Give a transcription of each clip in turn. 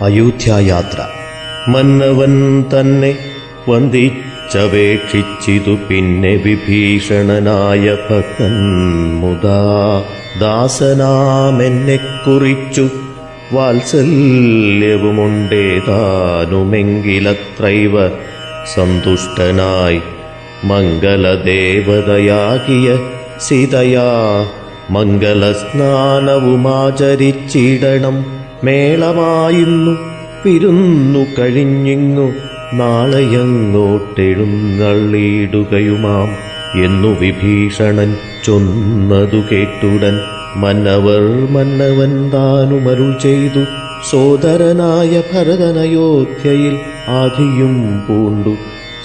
അയോധ്യായാത്ര. മന്നവൻ തന്നെ വന്ദിച്ചപേക്ഷിച്ചിതു പിന്നെ വിഭീഷണനായ ഭക്തൻ മുതാ. ദാസനാമെന്നെ കുറിച്ചു വാത്സല്യവുമുണ്ടേതാനുമെങ്കിലത്രൈവ സന്തുഷ്ടനായി മംഗലദേവതയാകിയ സീതയാ മംഗലസ്നാനവുമാചരിച്ചിടണം. മേളമായിന്നു വിരുന്നു കഴിഞ്ഞിങ്ങു നാളെയങ്ങോട്ടെഴുന്നള്ളിയിടുകയുമാം എന്നു വിഭീഷണൻ ചൊന്നതു കേട്ടുടൻ മന്നവർ മന്നവൻ താനുമരുൾ ചെയ്തു. സോദരനായ ഭരതനയോധ്യയിൽ ആധിയും പൂണ്ടു.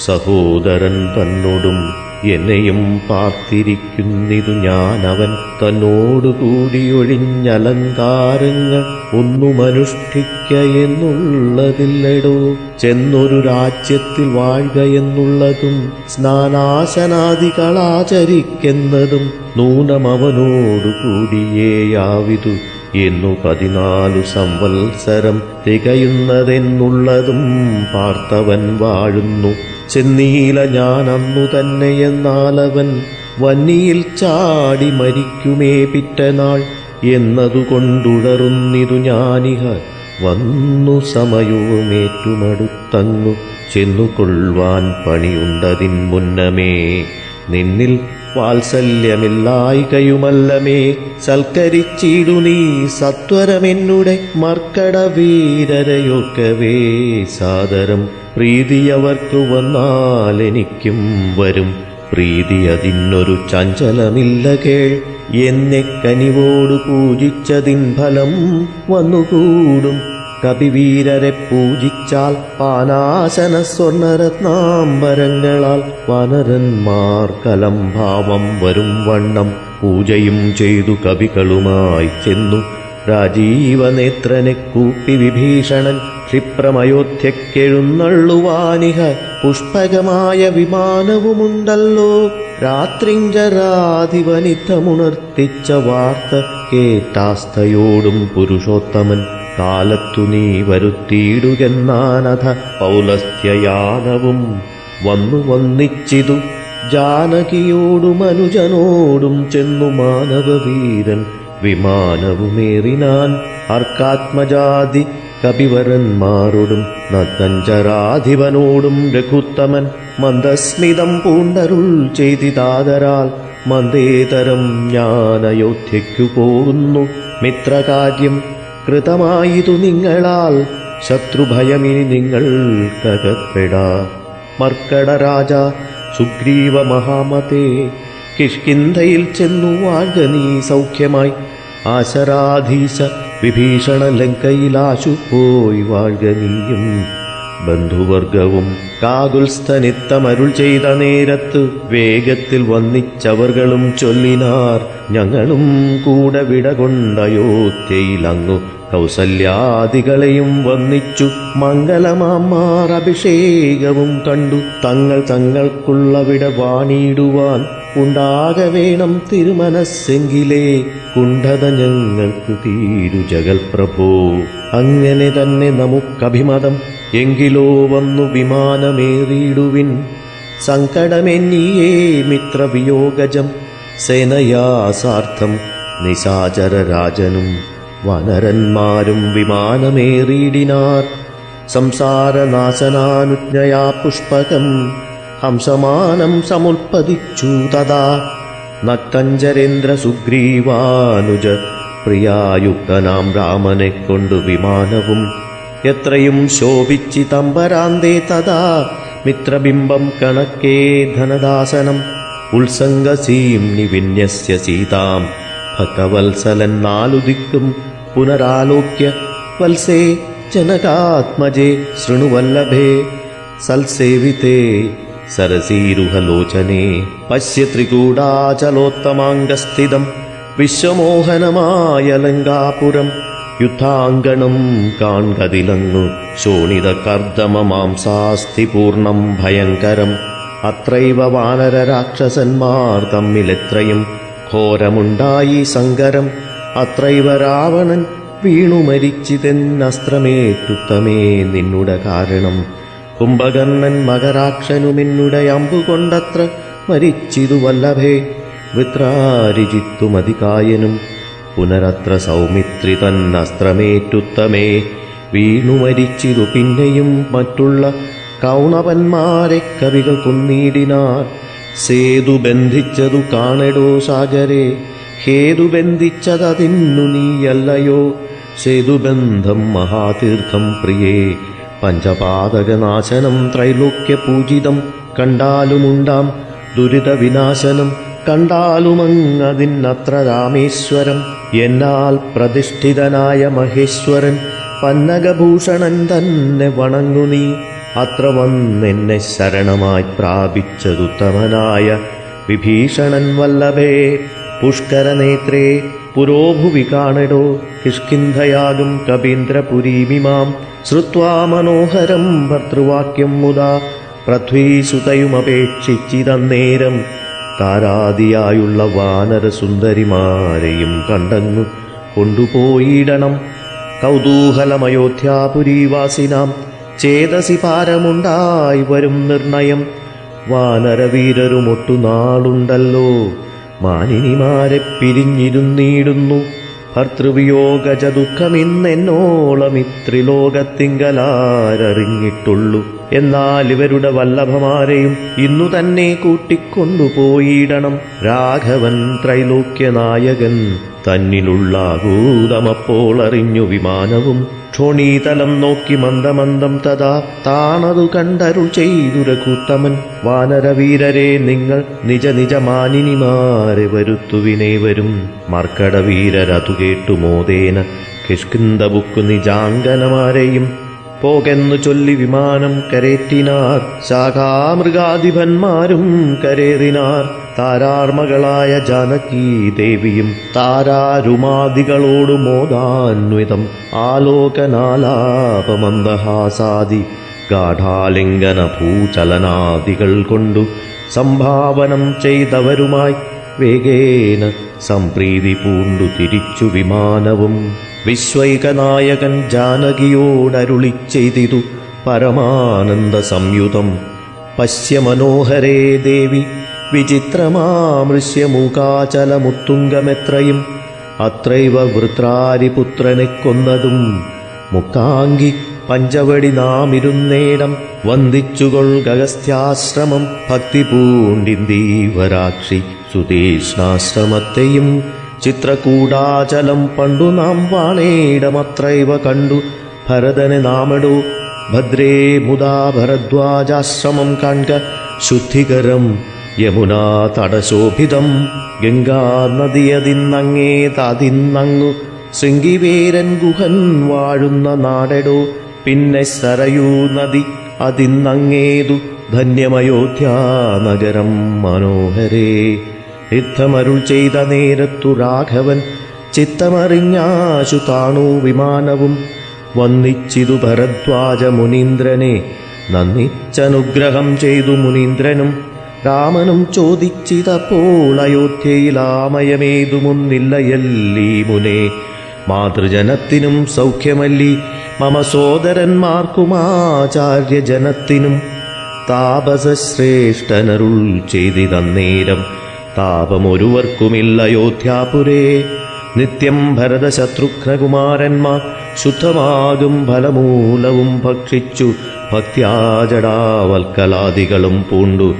സഹോദരൻ തന്നോടും എന്നെയും പാർത്തിരിക്കുന്നിതു ഞാനവൻ തന്നോടുകൂടി ഒഴിഞ്ഞലങ്കാരങ്ങൾ ഒന്നുമനുഷ്ഠിക്ക എന്നുള്ളതില്ലടോ. ചെന്നൊരു രാജ്യത്തിൽ വാഴുക എന്നുള്ളതും സ്നാനാശനാദികളാചരിക്കുന്നതും നൂനമവനോടു കൂടിയേയാവിതു എന്നു പതിനാലു സംവത്സരം തികയുന്നതെന്നുള്ളതും പാർത്തവൻ വാഴുന്നു. ചെന്നീല ഞാൻ അന്നു തന്നെയെന്നാലവൻ വന്നിയിൽ ചാടി മരിക്കുമേ പിറ്റനാൾ എന്നതുകൊണ്ടുടറുന്നിതു ഞാനിഹ. വന്നു സമയവുമേറ്റുമടുത്തങ്ങു ചെന്നുകൊള്ളുവാൻ പണിയുണ്ടതിൻ മുന്നമേ. നിന്നിൽ വാത്സല്യമില്ലായികയുമല്ലമേ സൽക്കരിച്ചിടു നീ സത്വരമെന്നുടെ മർക്കട വീരരയൊക്കവേ സാദരം പ്രീതിയവർക്കു വന്നാൽ എനിക്കും വരും. പ്രീതി അതിനൊരു ചഞ്ചലമില്ല കേൾ എന്നെ കനിവോട് പൂജിച്ചതിൻ ഫലം വന്നുകൂടും. കപിവീരരെ പൂജിച്ചാൽ പാനാശന സ്വർണരത്നാംബരങ്ങളാൽ വനരന്മാർ കലംഭാവം വരും വണ്ണം പൂജയും ചെയ്തു കവികളുമായി ചെന്നു. രാജീവനേത്രനെ കൂപ്പി വിഭീഷണൻ ക്ഷിപ്രമയോധ്യക്കെഴുന്നള്ളുവാനിഹ. പുഷ്പകമായ വിമാനവുമുണ്ടല്ലോ. രാത്രിഞ്ചരാധിപനിത്തമുണർത്തിച്ച വാർത്ത കേട്ടാസ്ഥയോടും പുരുഷോത്തമൻ കാലത്തു നീ വരുത്തിയിടുകെന്നാനഥ പൗലസ്ത്യയാനവും വന്നു വന്നിച്ചിതു ജാനകിയോടും അനുജനോടും ചെന്നു മാനവവീരൻ വിമാനവുമേറിനാൻ അർക്കാത്മജാതി കപിവരന്മാരോടും നത്തഞ്ചരാധിപനോടും രഘുത്തമൻ മന്ദസ്മിതം പൂണ്ടരുൾ ചെയ്തിതാതരാൽ മന്ദേതരം ഞാൻ അയോധ്യയ്ക്കു പോകുന്നു മിത്രകാര്യം കൃതമായിതു നിങ്ങളാൽ ശത്രുഭയമിനി നിങ്ങൾക്കകപ്പെടാ മർക്കട രാജ സുഗ്രീവ മഹാമതേ കിഷ്കിന്ധയിൽ ചെന്നു വാഗനീ സൗഖ്യമായി. ആശരാധീശ വിഭീഷണ ലങ്കയിലാശു പോയി വാഴ്ക നീയും. ബന്ധുവർഗവും കാകുൽസ്ഥനിത്തമരുൾ ചെയ്ത നേരത്ത് വേഗത്തിൽ വന്നിച്ചവർകളും ചൊല്ലിനാർ. ഞങ്ങളും കൂടെ വിടകൊണ്ടയോധ്യയിലങ്ങു കൗസല്യാദികളെയും വന്നിച്ചു. മംഗലമാമാർ അഭിഷേകവും കണ്ടു. തങ്ങൾ തങ്ങൾക്കുള്ള വിട വാണിയിടുവാൻ ഉണ്ടാക വേണം തിരുമനസ്സെങ്കിലേ. കുണ്ഠത ഞങ്ങൾക്ക് തീരു ജഗൽ പ്രഭോ. അങ്ങനെ തന്നെ നമുക്കഭിമതം. എങ്കിലോ വന്നു വിമാനമേറിയിടുവിൻ. സങ്കടമെന്നിയേ മിത്രവിയോഗജം. സേനയാസാർത്ഥം നിസാചര രാജനും വനരന്മാരും വിമാനമേറിയിടിനാർ. സംസാരനാശനാനുജ്ഞയാ പുഷ്പകം ഹംസമാനം സമുൽപ്പതിച്ചു തഥാ. നക്തഞ്ചരേന്ദ്ര സുഗ്രീവാനുജ പ്രിയായുക്തനാം രാമനെ കൊണ്ടു വിമാനവും എത്രയും ശോഭിച്ചിതമ്പരാന്തേ തഥാ മിത്രബിംബം കണക്കേ ധനദാസനം ഉത്സംഗസീം നിവിന്യസ്യ സീതാം ഭക്തവത്സലൻ നാലു ദിക്കും പുനരാലോക്യ വത്സേ ജനകാത്മജേ ശൃണുവല്ലഭേ സൽസേവിതേ സരസീരുഹലോചനേ പശ്യ ത്രികൂടാചലോത്തമാംഗസ്ഥിതം വിശ്വമോഹനമായ ലങ്കാപുരം. യുദ്ധാങ്കണം കാൺകതിലങ്ങു ശോണിത കർദ്ദമമാംസാസ്തി പൂർണം ഭയങ്കരം. അത്രൈവ വാനര രാക്ഷസന്മാർ തമ്മിലെത്രയും ഘോരമുണ്ടായി സങ്കരം. അത്രൈവ രാവണൻ വീണു മരിച്ചിതെന്നസ്ത്രമേറ്റുത്തമേ നിന്നുട കാരണം. കുംഭകർണൻ മകരാക്ഷനുമെന്നുടെ അമ്പുകൊണ്ടത്ര മരിച്ചിതു വൃത്രാരിജിത്തുമതികായനും പുനരത്ര സൗമിത്രി തന്നസ്ത്രമേറ്റുത്തമേ. വീണു മരിച്ചിതു പിന്നെയും മറ്റുള്ള കൗണവന്മാരെ കവികൾ കൊന്നീടിനാർ. സേതു ബന്ധിച്ചതു കാണടോ സാഗരെ. ഹേതു ബന്ധിച്ചതതിന്നു നീയല്ലയോ. സേതുബന്ധം മഹാതീർത്ഥം പ്രിയേ. പഞ്ചപാതകനാശനം ത്രൈലോക്യപൂജിതം കണ്ടാലുമുണ്ടാം ദുരിതവിനാശനം. കണ്ടാലുമങ്ങതിന്നത്ര രാമേശ്വരം എന്നാൽ പ്രതിഷ്ഠിതനായ മഹേശ്വരൻ പന്നകഭൂഷണൻ തന്നെ വണങ്ങു നീ. അത്ര വന്നെന്നെ ശരണമായി പ്രാപിച്ചതുത്തമനായ വിഭീഷണൻ വല്ലഭേ പുഷ്കരനേത്രേ പുരോഭുവി കാണടോ. കിഷ്കിന്ധയാകും കപീന്ദ്രപുരീമിമാം. ശ്രുവാ മനോഹരം ഭർത്തൃവാക്യം മുതാ. പൃഥ്വീസുതയുമപേക്ഷിച്ചിതന്നേരം താരാദിയായുള്ള വാനരസുന്ദരിമാരെയും കണ്ടങ്ങു കൊണ്ടുപോയിടണം. കൗതൂഹലമയോധ്യാപുരീവാസിനാം ചേതസി പാരമുണ്ടായി വരും നിർണയം. വാനരവീരരുമൊട്ടു നാളുണ്ടല്ലോ. മാനിനിമാരെ പിരിഞ്ഞിരുന്നിടുന്നു. ഭർത്തൃവിയോഗജ ദുഃഖമിന്നെന്നോളമിത്രിലോകത്തിങ്കലാരറിഞ്ഞിട്ടുള്ളൂ എന്നാൽ ഇവരുടെ വല്ലഭമാരെയും ഇന്നു തന്നെ കൂട്ടിക്കൊണ്ടുപോയിടണം. രാഘവൻ ത്രൈലോക്യനായകൻ തന്നിലുള്ള ഭൂതമപ്പോൾ അറിഞ്ഞു വിമാനവും ക്ഷോണീതലം നോക്കി മന്ദമന്ദം തഥാ താണതു കണ്ടരുൾ ചെയ്തു രഘുത്തമൻ. വാനരവീരരെ നിങ്ങൾ നിജ നിജ മാനിനിമാരെ വരുത്തുവിനേ വരും. മർക്കടവീരരതു കേട്ടു മോദേന. കിഷ്കിന്ദബുക്കു നിജാങ്കനമാരെയും പോകെന്നു ചൊല്ലി വിമാനം കരേറ്റിനാർ. ശാഖാമൃഗാധിപന്മാരും കരേറിനാർ. താരാർമകളായ ജാനകീ ദേവിയും താരാരുമാദികളോട് മോദാന്വിതം. ആലോകനാലാപമന്ദഹാസാദി. ഗാഠാലിംഗന ഭൂചലനാദികൾ കൊണ്ടു സംഭാവനം ചെയ്തവരുമായി വേഗേന സംപ്രീതി പൂണ്ടു തിരിച്ചു വിമാനവും. വിശ്വൈകനായകൻ ജാനകിയോടരുളി ചെയ്തിതു പരമാനന്ദ സംയുതം. പശ്യ മനോഹരേ ദേവി വിചിത്രമാമൃശ്യമൂകാചലമുത്തുംഗമെത്രയും? അത്രൈവ വൃത്രാരിപുത്രനെ കൊന്നതും മുക്കാങ്കി പഞ്ചവടി നാമിരുന്നേടം വന്ദിച്ചുകൊൾ ഗഗസ്ത്യാശ്രമം ഭക്തി പൂണ്ടിന്തീവരാക്ഷി സുതീഷ്ണാശ്രമത്തെയും ചിത്രകൂടാചലം പണ്ടു നാം വാണേടമത്രൈവ കണ്ടു. ഭരതനെ നാമടു. ഭദ്രേ മുദാ ഭരദ്വാജാശ്രമം കാൺക. ശുദ്ധികരം യമുനാ തടശോഭിതം. ഗംഗാ നദിയതിന്നങ്ങേ താതിന്നങ്ങു. ശൃംഗിവേരൻ ഗുഹൻ വാഴുന്ന നാടെടോ. പിന്നെ സരയൂ നദി അതിന്നങ്ങേതു. ധന്യമയോധ്യാ നഗരം മനോഹരേ. യുദ്ധമരുൾ ചെയ്ത നേരത്തു രാഘവൻ ചിത്തമറിഞ്ഞാശു താണു വിമാനവും. വന്നിച്ചിതു ഭരദ്വാജ മുനീന്ദ്രനെ നന്ദിച്ചനുഗ്രഹം ചെയ്തു മുനീന്ദ്രനും. രാമനും ചോദിച്ചിതപ്പോൾ അയോധ്യയിലാമയമേതുമൊന്നില്ലയല്ലീ മുനെ. മാതൃജനത്തിനും സൗഖ്യമല്ലി മമ സോദരന്മാർക്കുമാചാര്യജനത്തിനും താപസശ്രേഷ്ഠനരുൾ ചെയ്തിതന്നേരം താപമൊരുവർക്കുമില്ലയോധ്യാപുരേ നിത്യം ഭരതശത്രുഘ്നകുമാരന്മാർ ശുദ്ധമാകും ഫലമൂലവും ഭക്ഷിച്ചു ഭക്തിയാജടാവൽക്കലാദികളും പൂണ്ടു.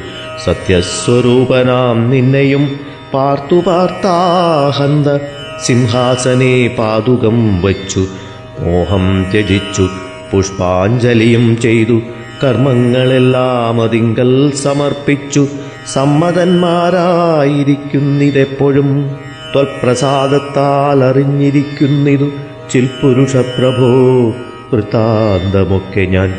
സത്യസ്വരൂപനാം നിന്നെയും പാർത്തു പാർത്താഹന്ത സിംഹാസനെ പാതുകം വച്ചു. മോഹം ത്യജിച്ചു പുഷ്പാഞ്ജലിയും ചെയ്തു. കർമ്മങ്ങളെല്ലാം അതിങ്കൽ സമർപ്പിച്ചു. സമ്മതന്മാരായിരിക്കുന്നിതെപ്പോഴും ത്വൽപ്രസാദത്താൽ അറിഞ്ഞിരിക്കുന്നിതു ചിൽപുരുഷപ്രഭോ വൃത്താന്തമൊക്കെ ഞാൻ.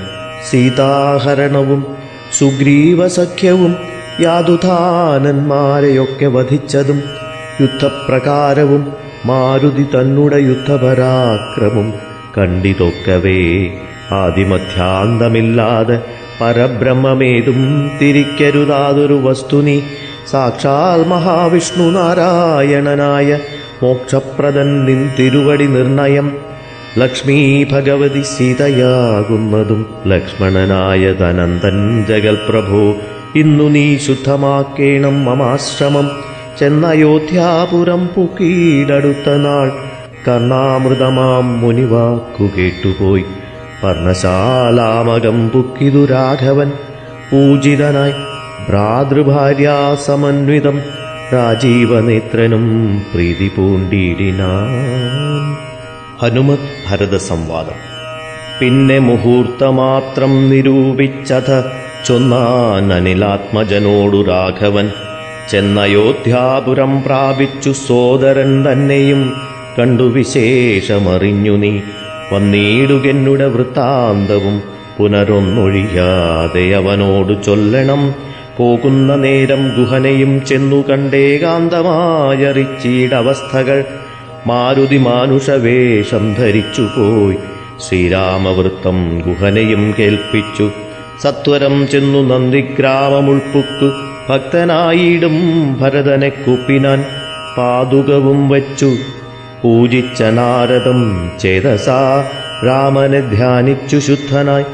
സീതാഹരണവും സുഗ്രീവസഖ്യവും യാതുധാനന്മാരെയൊക്കെ വധിച്ചതും യുദ്ധപ്രകാരവും മാരുതി തന്നുടെ യുദ്ധപരാക്രമം കണ്ടിതൊക്കവേ. ആദിമധ്യാന്തമില്ലാതെ പരബ്രഹ്മമേതും തിരിക്കരുതാതൊരു വസ്തുനി സാക്ഷാൽ മഹാവിഷ്ണു നാരായണനായ മോക്ഷപ്രദൻ നിൻ തിരുവടി നിർണയം. ലക്ഷ്മീ ഭഗവതി സീതയാകുന്നതും ലക്ഷ്മണനായ ധനന്തൻ ജഗൽപ്രഭു ഇന്നു നീ ശുദ്ധമാക്കേണം മമാശ്രമം. ചെന്നയോധ്യാപുരം പുക്കീടടുത്ത നാൾ കർണാമൃതമാം മുനിവാക്കു കേട്ടുപോയി. പർണശാലാമകം പുക്കിതു രാഘവൻ. പൂജിതനായി ഭ്രാതൃഭാര്യാസമന്വിതം രാജീവനേത്രനും പ്രീതി പൂണ്ടിടിനാൻ. ഹനുമത് ഭരത സംവാദം. പിന്നെ മുഹൂർത്തമാത്രം നിരൂപിച്ചത ചൊന്നാൻ അനിലാത്മജനോടു രാഘവൻ. ചെന്നയോധ്യാപുരം പ്രാപിച്ചു സോദരൻ തന്നെയും കണ്ടു വിശേഷമറിഞ്ഞു നീ. വന്നീടുകെന്നുടെ വൃത്താന്തവും പുനരൊന്നൊഴിയാതെ അവനോട് ചൊല്ലണം. പോകുന്ന നേരം ഗുഹനയും ചെന്നു കണ്ടേകാന്തമായറിച്ചീടവസ്ഥകൾ. മാരുതി മാനുഷവേഷം ധരിച്ചുപോയി. ശ്രീരാമവൃത്തം ഗുഹനയും കേൾപ്പിച്ചു. സത്വരം ചെന്നു നന്ദിഗ്രാമമുൾപ്പുക്കു. ഭക്തനായിടും ഭരതനെ കുപ്പിനാൻ. പാതുകവും വച്ചു. പൂജിച്ച നാരദം ചേതസാ. രാമനെ ധ്യാനിച്ചു ശുദ്ധനായി.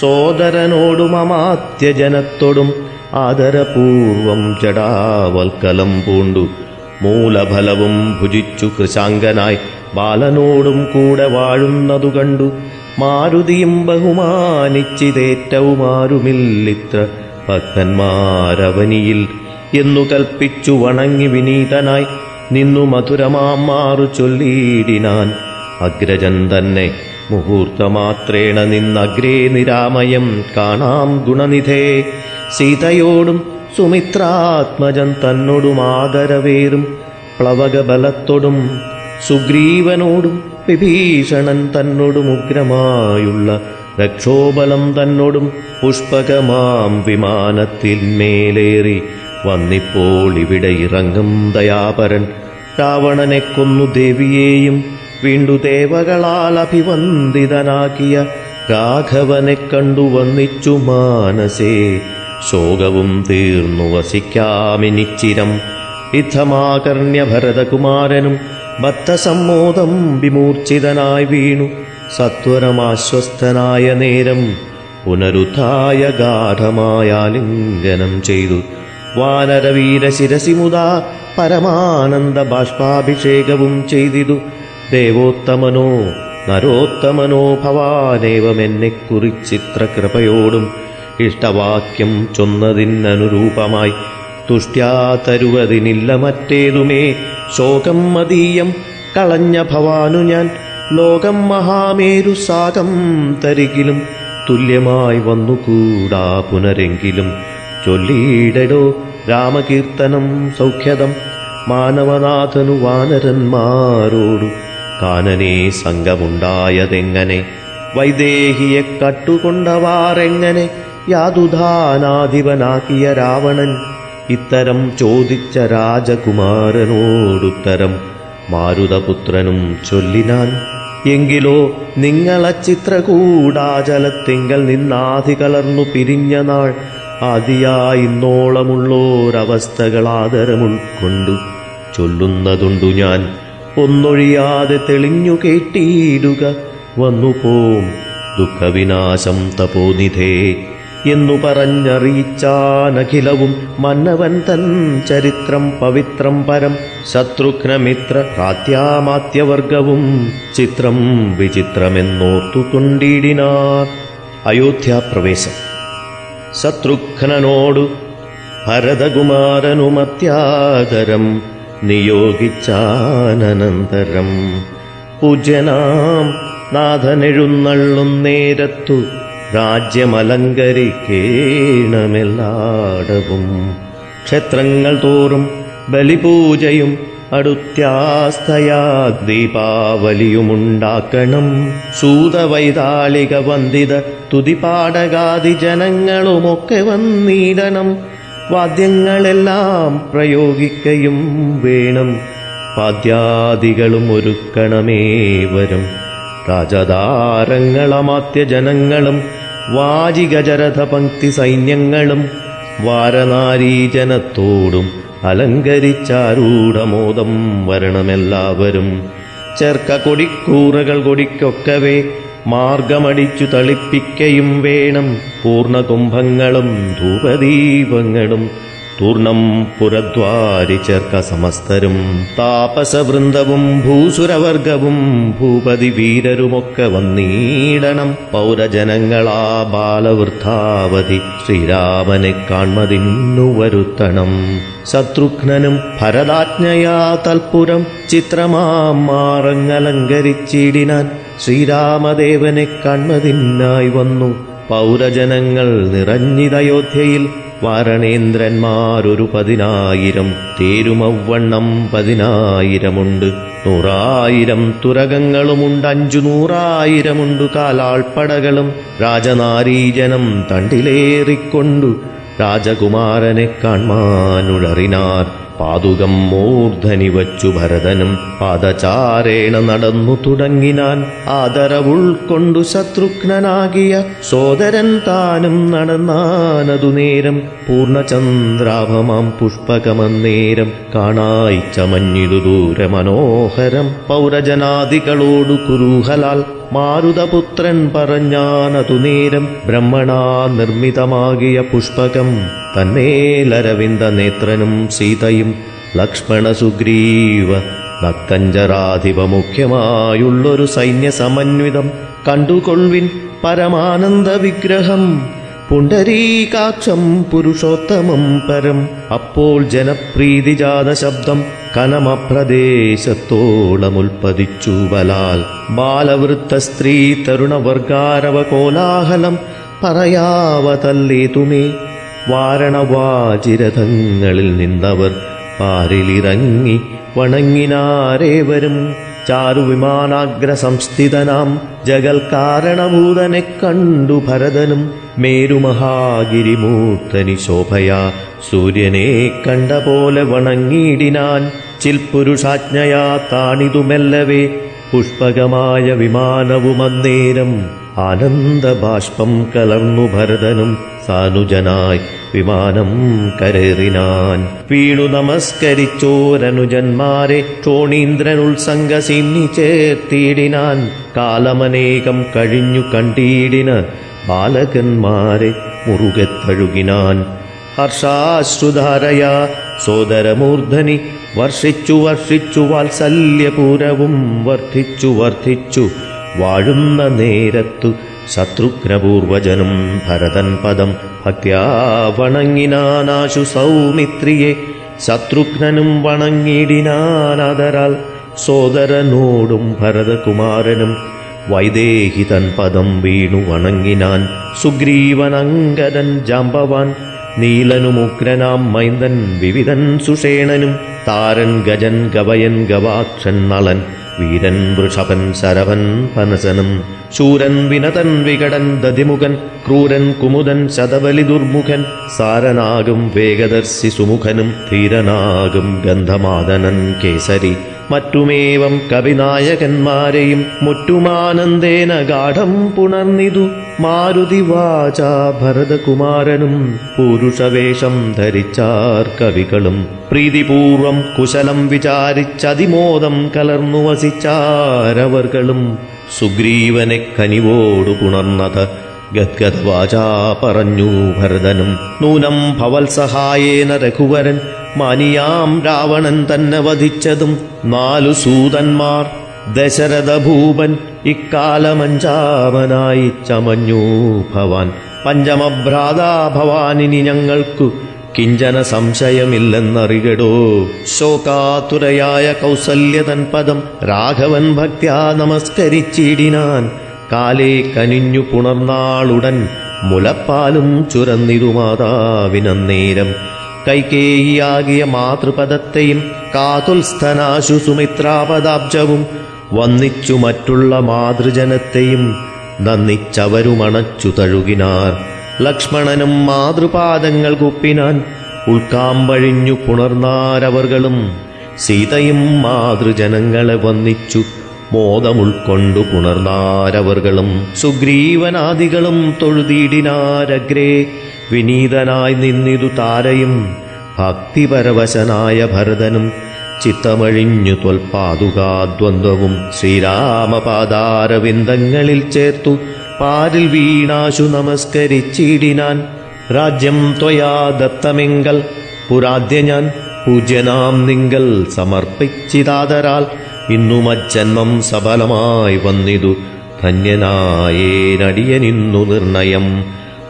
സോദരനോടും അമാത്യജനത്തോടും ആദരപൂർവം ജടാവൽക്കലം പൂണ്ടു. മൂലഫലവും ഭുജിച്ചു കൃശാങ്കനായി ബാലനോടും കൂടെ വാഴുന്നതു കണ്ടു. മാരുതിയും ബഹുമാനിച്ചിതേറ്റവുമാരുമില്ലിത്ര ഭക്തന്മാരവനിയിൽ എന്നു കൽപ്പിച്ചു വണങ്ങി വിനീതനായി. നിന്നു മധുരമാം മാറു ചൊല്ലിയിടിനാൻ അഗ്രജൻ തന്നെ മുഹൂർത്തമാത്രേണ നിന്നഗ്രേ നിരാമയം കാണാം ഗുണനിധേ. സീതയോടും സുമിത്രാത്മജൻ തന്നോടും ആദരവേറും പ്ലവകബലത്തോടും സുഗ്രീവനോടും വിഭീഷണൻ തന്നോടും ഉഗ്രമായുള്ള രക്ഷോബലം തന്നോടും പുഷ്പകമാം വിമാനത്തിന്മേലേറി വന്നിപ്പോൾ ഇവിടെ ഇറങ്ങും ദയാപരൻ. രാവണനെ കൊന്നു ദേവിയെയും വീണ്ടു ദേവകളാൽ അഭിവന്ദിതനാക്കിയ രാഘവനെ കണ്ടു വന്നിച്ചു മാനസേ. ശോകവും തീർന്നു വസിക്കാമിനിച്ചിരം. ഇഥമാകർണ്യ ഭരതകുമാരനും ബദ്ധസമ്മോദം വിമൂർച്ഛിതനായി വീണു. സത്വരമാശ്വസ്തനായ നേരം പുനരുദ്ധായ ഗാഠമായാലിംഗനം ചെയ്തു. വാനരവീരശിരസിമുതാ പരമാനന്ദ ബാഷ്പാഭിഷേകവും ചെയ്തിതു. ദേവോത്തമനോ നരോത്തമനോ ഭവാനേവമെന്നെ കുറിച്ചിത്ര കൃപയോടും ഇഷ്ടവാക്യം ചൊന്നതിനനുരൂപമായി. തുഷ്ട്യാ തരുവതിനില്ല മറ്റേതുമേ. ശോകം മതീയം കളഞ്ഞ ഭവാനു ഞാൻ. ലോകം മഹാമേരു സാകം തരികിലും തുല്യമായി വന്നുകൂടാ പുനരെങ്കിലും. ചൊല്ലിയിടടോ രാമകീർത്തനം സൗഖ്യദം മാനവനാഥനു വാനരന്മാരോടു കാനനേ സംഘമുണ്ടായതെങ്ങനെ വൈദേഹിയെ കട്ടുകൊണ്ടവാറെങ്ങനെ? യാതുധാനാധിപനാക്കിയ രാവണൻ ഇത്തരം ചോദിച്ച രാജകുമാരനോടുത്തരം മാരുതപുത്രനും ചൊല്ലിനാൻ എങ്കിലോ നിങ്ങളെ ചിത്രകൂടാചലത്തിങ്കൽ നിന്നാധി കലർന്നു പിരിഞ്ഞ നാൾ ആദിയായിന്നോളമുള്ളോരവസ്ഥകൾ ആദരമുൾക്കൊണ്ടു ചൊല്ലുന്നതുണ്ടു ഞാൻ. ഒന്നൊഴിയാതെ തെളിഞ്ഞു കേട്ടിയിടുക. വന്നു പോം ദുഃഖവിനാശം തപോനിധേ എന്നു പറഞ്ഞറിയിച്ചാനഖിലവും മന്നവൻ തൻ ചരിത്രം പവിത്രം പരം ശത്രുഘ്നമിത്ര പ്രാത്യാമാത്യവർഗവും ചിത്രം വിചിത്രമെന്നോർത്തുകൊണ്ടിടിനാർ. അയോധ്യാപ്രവേശം. ശത്രുഘ്നനോടു ഭരതകുമാരനുമത്യാദരം നിയോഗിച്ചാനന്തരം പൂജനാം നാഥനെഴുന്നള്ളും നേരത്തു രാജ്യമലങ്കരിക്കേണമെല്ലാടവും ക്ഷേത്രങ്ങൾ തോറും ബലിപൂജയും അടുത്യാസ്തയാ ദീപാവലിയുമുണ്ടാക്കണം സൂതവൈതാളിക വന്ദിത തുതിപാടകാതി ജനങ്ങളുമൊക്കെ വന്നിടണം. വാദ്യങ്ങളെല്ലാം പ്രയോഗിക്കയും വേണം. പാദ്യാദികളും ഒരുക്കണമേവരും രാജധാരങ്ങളമാത്യ ജനങ്ങളും വാചികചരഥ പങ്ക്തി സൈന്യങ്ങളും വാരനാരീജനത്തോടും അലങ്കരിച്ചാരൂഢമോദം വരണമെല്ലാവരും. ചേർക്ക കൊടിക്കൂറകൾ കൊടിക്കൊക്കവേ മാർഗമടിച്ചു തളിപ്പിക്കയും വേണം. പൂർണകുംഭങ്ങളും ധൂപദീപങ്ങളും തൂർണം പുരദ്വാരി ചേർക്ക സമസ്തരും. താപസവൃന്ദവും ഭൂസുരവർഗവും ഭൂപതി വീരരുമൊക്കെ വന്നീടണം. പൗരജനങ്ങളാ ബാലവൃദ്ധാവതി ശ്രീരാമനെ കാൺമതിന്നു വരുത്തണം ശത്രുഘ്നനും ഭരതാജ്ഞയാ തൽപുരം ചിത്രമാം മാറങ്ങലങ്കരിച്ചിടിനാൻ ശ്രീരാമദേവനെ കാൺമതിന്നായി വന്നു. പൗരജനങ്ങൾ നിറഞ്ഞിതയോധ്യയിൽ വാരണേന്ദ്രന്മാരൊരു പതിനായിരം തേരുമവണ്ണം പതിനായിരമുണ്ട്. നൂറായിരം തുരകങ്ങളുമുണ്ട് അഞ്ചു നൂറായിരമുണ്ട് കാലാൾപ്പടകളും. രാജനാരീജനം തണ്ടിലേറിക്കൊണ്ടു രാജകുമാരനെ കാൺമാനുഴറിനാർ പാതുകം മൂർധനി വച്ചു ഭരതനും പാദചാരേണ നടന്നു തുടങ്ങിനാൻ ആദരവുൾക്കൊണ്ടു ശത്രുഘ്നനാകിയ സോദരൻ താനും നടന്നാനതു നേരം പൂർണചന്ദ്രാഭമാം പുഷ്പകമന്നേരം കാണായി ചമഞ്ഞിതു ദൂരെ മനോഹരം പൗരജനാദികളോടു കുരൂഹലാൽ മാരുതപുത്രൻ പറഞ്ഞാനതു നേരം ബ്രഹ്മണാ നിർമ്മിതമാകിയ പുഷ്പകം തന്മേലരവിന്ദ നേത്രനും സീതയും ലക്ഷ്മണ സുഗ്രീവ സൈന്യസമന്വിതം കണ്ടുകൊള്ളിൻ പരമാനന്ദ വിഗ്രഹം പുണ്ടരീകാക്ഷം പുരുഷോത്തമം പരം. അപ്പോൾ ജനപ്രീതിജാത ശബ്ദം കനമപ്രദേശത്തോളമുൽപ്പതിച്ചു വലാൽ ബാലവൃത്ത സ്ത്രീ തരുണവർഗാരവ കോലാഹലം പറയാവതല്ലേ തുമേ വാരണവാചിരഥങ്ങളിൽ നിന്നവർ പാരിലിറങ്ങി വണങ്ങിനാരേവരും ചാരുവിമാനാഗ്ര സംസ്ഥിതനാം. ജഗൽ കാരണഭൂതനെ കണ്ടു ഭരതനും. മേരുമഹാഗിരിമൂർത്തനി ശോഭയാ. സൂര്യനെ കണ്ട പോലെ വണങ്ങിയിടിനാൻ. ചിൽപുരുഷാജ്ഞയാ താണിതുമെല്ലവേ. പുഷ്പകമായ വിമാനവുമന്നേരം ആനന്ദബാഷ്പം കലർന്നു ഭരതനും സാനുജനായി വിമാനം കരേറിനാൻ. വീണു നമസ്കരിച്ചോരനുജന്മാരെ ക്ഷോണീന്ദ്രനുത്സംഗസിന്നി ചേർത്തിയിടിനാൻ കാലമനേകം കഴിഞ്ഞു കണ്ടീടിന ബാലകന്മാരെ മുറുകെ തഴുകിനാൻ ഹർഷാശ്രുധാരയ സോദരമൂർധനി വർഷിച്ചു വർഷിച്ചു വാത്സല്യപൂരവും വർദ്ധിച്ചു വർദ്ധിച്ചു വാഴുന്ന നേരത്തു ശത്രുഘ്നപൂർവജനും ഭരതൻ പദം ഭക്യാ വണങ്ങിനാനാശു സൗമിത്രിയെ ശത്രുഘ്നനും വണങ്ങിടിനാനാദരാൽ സോദരനോടും ഭരതകുമാരനും വൈദേഹിതൻ പദം വീണു വണങ്ങിനാൻ സുഗ്രീവനങ്കരൻ ജാമ്പവാൻ നീലനുമുഗ്രനാം മൈന്ദൻ വിവിധൻ സുഷേണനും താരൻ ഗജൻ ഗവയൻ ഗവാക്ഷൻ നളൻ വീരൻ വൃഷഭൻ ശരവൻ പനസനം ശൂരൻ വിനതൻ വികടൻ ദതിമുഖൻ ക്രൂരൻ കുമുദൻ ശതബലി ദുർമുഖൻ സാരനാകും വേഗദർശി സുമുഖനും ധീരനാകും ഗന്ധമാദനൻ കേസരി. മറ്റുമേവം കവിനായകന്മാരെയും മുറ്റുമാനന്ദേന ഗാഠം പുണർന്നിതു. മാരുതി വാച ഭരതകുമാരനും പുരുഷവേഷം ധരിച്ചാർ കവികളും. പ്രീതിപൂർവം കുശലം വിചാരിച്ചതിമോദം കലർന്നു വസിച്ചാരവർകളും. സുഗ്രീവനെ കനിവോടു പുണർന്നത് ഗദ്ഗദ്വാചാ പറഞ്ഞു ഭരതനും. നൂനം ഭവൽ സഹായേന രഘുവരൻ മാനിയാം രാവണൻ തന്നെ വധിച്ചതും നാലു സൂതന്മാർ. ദശരഥഭൂപൻ ഇക്കാലമഞ്ചാമനായി ചമഞ്ഞു ഭവാൻ. പഞ്ചമഭ്രാതാ ഭവാനിനി ഞങ്ങൾക്കു കിഞ്ചന സംശയമില്ലെന്നറികടോ. ശോകാതുരയായ കൗസല്യതൻ പദം രാഘവൻ ഭക്ത്യാ നമസ്കരിച്ചിടിനാൻ. കാലേ കനിഞ്ഞു പുണർന്നാളുടൻ മുലപ്പാലും ചുരന്നിതു മാതാവിനന്നേരം കൈകേയിയാകിയ മാതൃപദത്തെയും കാതുൽസ്ഥനാശു സുമിത്രാപദാബ്ജവും വന്നിച്ചു മറ്റുള്ള മാതൃജനത്തെയും നന്ദിച്ചവരുമണച്ചു തഴുകിനാർ. ലക്ഷ്മണനും മാതൃപാദങ്ങൾ കുപ്പിനാൻ ഉൾക്കാമ്പഴിഞ്ഞു പുണർന്നാരവർകളും സീതയും മാതൃജനങ്ങളെ വന്നിച്ചു മോദമുൾക്കൊണ്ടു പുണർന്നാരവർകളും സുഗ്രീവനാദികളും തൊഴുതീടിനാരഗ്രേ വിനീതനായി നിന്നിതു താരയും ഭക്തിപരവശനായ ഭരതനും ചിത്തമഴിഞ്ഞു ത്വൽപാതുകാദ്വന്ദ്വവും ശ്രീരാമപാദാരവിന്ദങ്ങളിൽ ചേർത്തു പാരിൽ വീണാശു നമസ്കരിച്ചിടിനാൻ. രാജ്യം ത്വയാ ദത്തമെങ്കൽ പുരാദ്യ ഞാൻ പൂജ്യനാം നിങ്കൽ സമർപ്പിച്ചിതാതരാൽ ഇന്നും അജന്മം സഫലമായി വന്നിതു ധന്യനായേനടിയനിന്നു നിർണയം.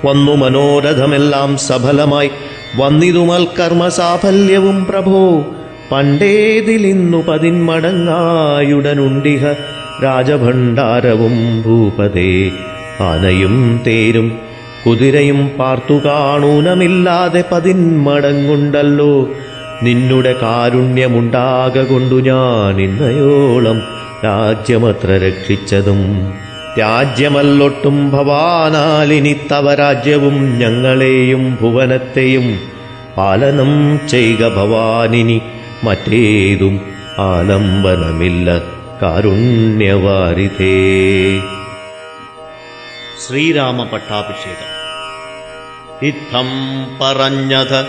വന്നു മനോരഥമെല്ലാം സഫലമായി. വന്നിതുമൽ കർമ്മസാഫല്യവും സാഫല്യവും പ്രഭോ. പണ്ടേതിലിന്നു പതിന്മടങ്ങായുടനുണ്ടിഹ. രാജഭണ്ഡാരവും ഭൂപതേ. ആനയും തേരും കുതിരയും പാർത്തു കാണൂനമില്ലാതെ പതിന്മടങ്ങുണ്ടല്ലോ. നിന്നുടെ കാരുണ്യമുണ്ടാകൊണ്ടു ഞാൻ ഇന്നയോളം രാജ്യമത്ര രക്ഷിച്ചതും. രാജ്യമല്ലൊട്ടും ഭവാനാലിനി തവ രാജ്യവും ഞങ്ങളെയും ഭുവനത്തെയും പാലനം ചെയ്യുക ഭവാനിനി. മറ്റേതും ആലംബനമില്ല കാരുണ്യവാരിതേ. ശ്രീരാമ പട്ടാഭിഷേകം ഇത്തം പറഞ്ഞത്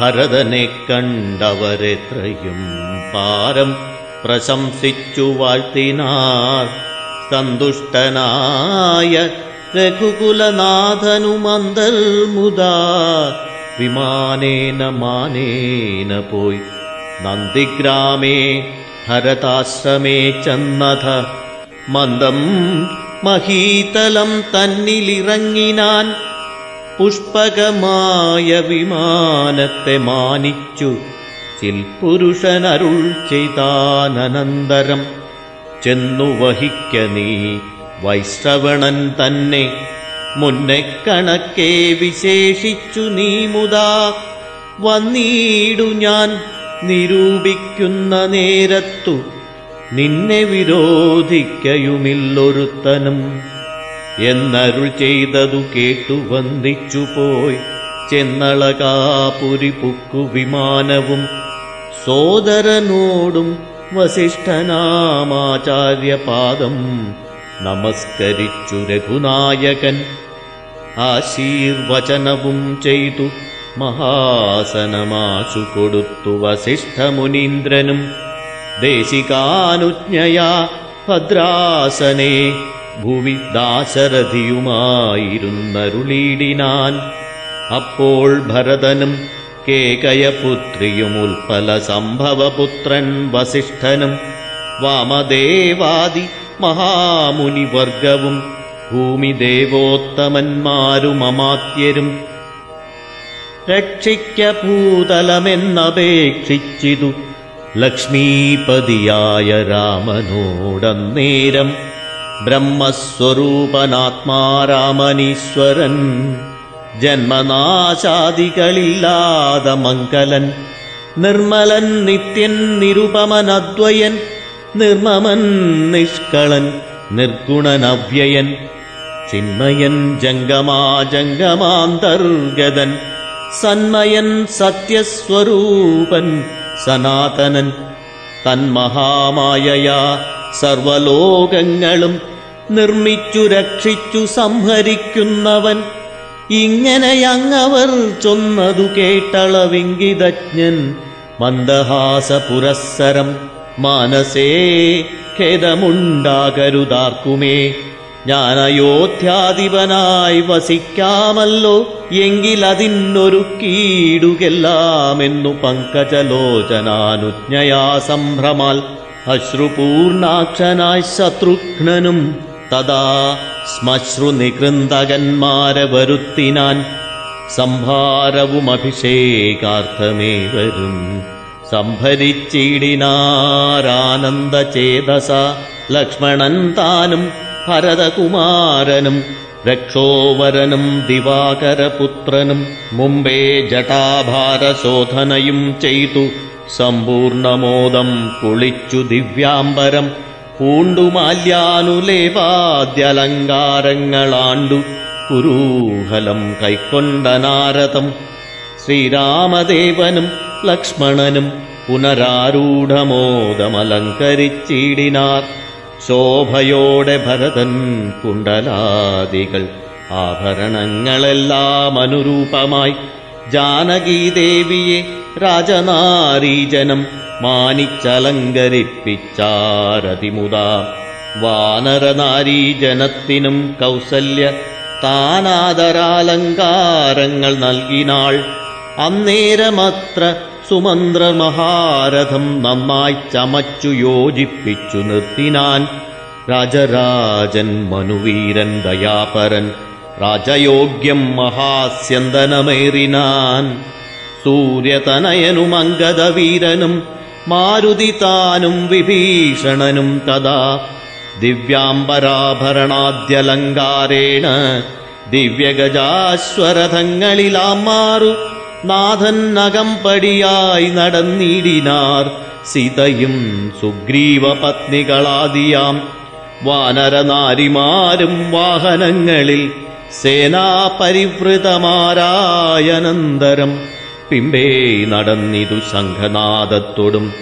ഭരതനെ കണ്ടവരെത്രയും പാരം പ്രശംസിച്ചു വാഴ്ത്തിനാർ. സന്തുഷ്ടനായ രഘുകുലനാഥനുമന്തർമുദാ വിമാനേന മാനേന പോയി നന്ദിഗ്രാമേ ഭരതാശ്രമേ ചെന്നഥ മന്ദം മഹീതലം തന്നിലിറങ്ങിനാൻ പുഷ്പകമായ വിമാനത്തെ മാനിച്ചു ചിൽപുരുഷനരുൾ ചെയ്താനന്തരം ചെന്നു വഹിക്ക നീ. വൈശ്രവണൻ തന്നെ മുന്നെ കണക്കെ വിശേഷിച്ചു നീ മുതാ. വന്നീടു ഞാൻ നിരൂപിക്കുന്ന നേരത്തു നിന്നെ വിരോധിക്കയുമില്ലൊരുത്തനും. എന്നരുൾ ചെയ്തതു കേട്ടു വന്ദിച്ചു പോയി. ചെന്നളകാപുരി പുക്കു വിമാനവും സോദരനോടും വസിഷ്ഠനാമാചാര്യപാദം നമസ്കരിച്ചു രഘുനായകൻ ആശീർവചനവും ചെയ്തു മഹാസനമാശു കൊടുത്തു വസിഷ്ഠമുനീന്ദ്രനും ദേശികാനുജ്ഞയാ ഭദ്രാസനെ ഭുവി ദാശരഥിയുമായിരുന്നരുളീടിനാൻ അപ്പോൾ ഭരതനും കേകയപുത്രിയും ഉൽപ്പല സംഭവപുത്രൻ വസിഷ്ഠനും വാമദേവാദി മഹാമുനിവർഗവും ഭൂമിദേവോത്തമന്മാരും അമാത്യരും രക്ഷിക്ക ഭൂതലമെന്നപേക്ഷിച്ചിതു ലക്ഷ്മീപതിയായ രാമനോടന്നേരം ബ്രഹ്മസ്വരൂപനാത്മാരാമനീശ്വരൻ ജന്മനാശാദികളില്ലാതെ മംഗലൻ നിർമ്മലൻ നിത്യൻ നിരുപമനദ്വയൻ നിർമ്മമൻ നിഷ്കളൻ നിർഗുണനവ്യയൻ ചിന്മയൻ ജംഗമാജംഗമാന്തർഗതൻ സന്മയൻ സത്യസ്വരൂപൻ സനാതനൻ തന്മഹാമായയാ സർവലോകങ്ങളും നിർമ്മിച്ചു രക്ഷിച്ചു സംഹരിക്കുന്നവൻ ഇങ്ങനെയങ്ങവർ ചൊന്നതു കേട്ടളവിംഗിതജ്ഞൻ മന്ദഹാസ പുരസ്സരം മാനസേ ഖേദമുണ്ടാകരുതാർക്കുമേ. ഞാൻ അയോധ്യാധിപനായി വസിക്കാമല്ലോ എങ്കിലതിന്നൊരു കീടുകെല്ലാമെന്നു പങ്കജലോചനാനുജ്ഞയാ സംഭ്രമാൽ അശ്രുപൂർണാക്ഷനായി ശത്രുഘ്നനും തഥാ ശ്മശ്രു നികൃന്തകന്മാരെ വരുത്തിനാൻ സംഭാരവും അഭിഷേകാർത്ഥമേ വരും സംഭരിച്ചിടിനാരാനന്ദചേതസ ലക്ഷ്മണൻ താനും ഭരതകുമാരനും രക്ഷോവരനും ദിവാകരപുത്രനും മുമ്പേ ജടാഭാരശോധനയും ചെയ്തു സമ്പൂർണമോദം കുളിച്ചു ദിവ്യാംബരം പൂണ്ടു മാല്യാനുലേപാദ്യലങ്കാരങ്ങളാണ്ടു കുരൂഹലം കൈക്കൊണ്ട നാരദം. ശ്രീരാമദേവനും ലക്ഷ്മണനും പുനരാരൂഢമോദമലങ്കരിച്ചിടിനാർ. ശോഭയോടെ ഭരതൻ കുണ്ടലാദികൾ ആഭരണങ്ങളെല്ലാം അനുരൂപമായി ജാനകീദേവിയെ രാജനാരീജനം മാനിച്ചലങ്കരിപ്പിച്ചാരതിമുതാ വാനരനാരീജനത്തിനും കൗസല്യ താനാദരാലങ്കാരങ്ങൾ നൽകിനാൾ. അന്നേരമത്ര സുമന്ത്ര മഹാരഥം നന്നായി ചമച്ചു യോജിപ്പിച്ചു നിർത്തിനാൻ. രാജരാജൻ മനുവീരൻ ദയാപരൻ രാജയോഗ്യം മഹാസ്യന്തനമേറിനാൻ. സൂര്യതനയനും അങ്കദവീരനും മാരുതി താനും വിഭീഷണനും തഥാ. ദിവ്യാംബരാഭരണാദ്യലങ്കാരേണ ദിവ്യഗജാശ്വരഥങ്ങളിലാമാറു. നാഥൻ അകമ്പടിയായി നടന്നിടിനാർ. സീതയും സുഗ്രീവപത്നികളാദിയാം. വാനരനാരിമാരും വാഹനങ്ങളിൽ സേനാപരിവൃതമാരായനന്തരം പിമ്പേ നടന്നിതു ശംഖനാദത്തോടും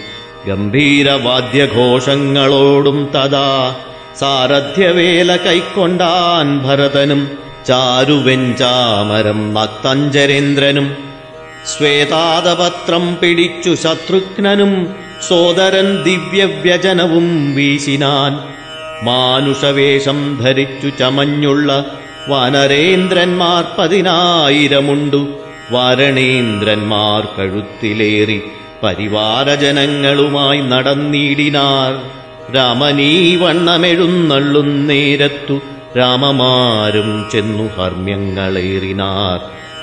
ഗംഭീരവാദ്യഘോഷങ്ങളോടും തഥാ സാരഥ്യവേല കൈക്കൊണ്ടാൻ ഭരതനും ചാരുവെഞ്ചാമരം നക്തഞ്ചരേന്ദ്രനും ശ്വേതാതപത്രം പിടിച്ചു ശത്രുഘ്നനും സോദരൻ ദിവ്യവ്യജനവും വീശിനാൻ മാനുഷവേഷം ധരിച്ചു ചമഞ്ഞുള്ള വാനരേന്ദ്രന്മാർ പതിനായിരമുണ്ടു. വാരണേന്ദ്രന്മാർ കഴുത്തിലേറി പരിവാരജനങ്ങളുമായി നടന്നിടിനാർ. രാമനീ വണ്ണമെഴുന്നള്ളുന്നേരത്തു രാമമാരും ചെന്നു ഹർമ്യങ്ങളേറിനാർ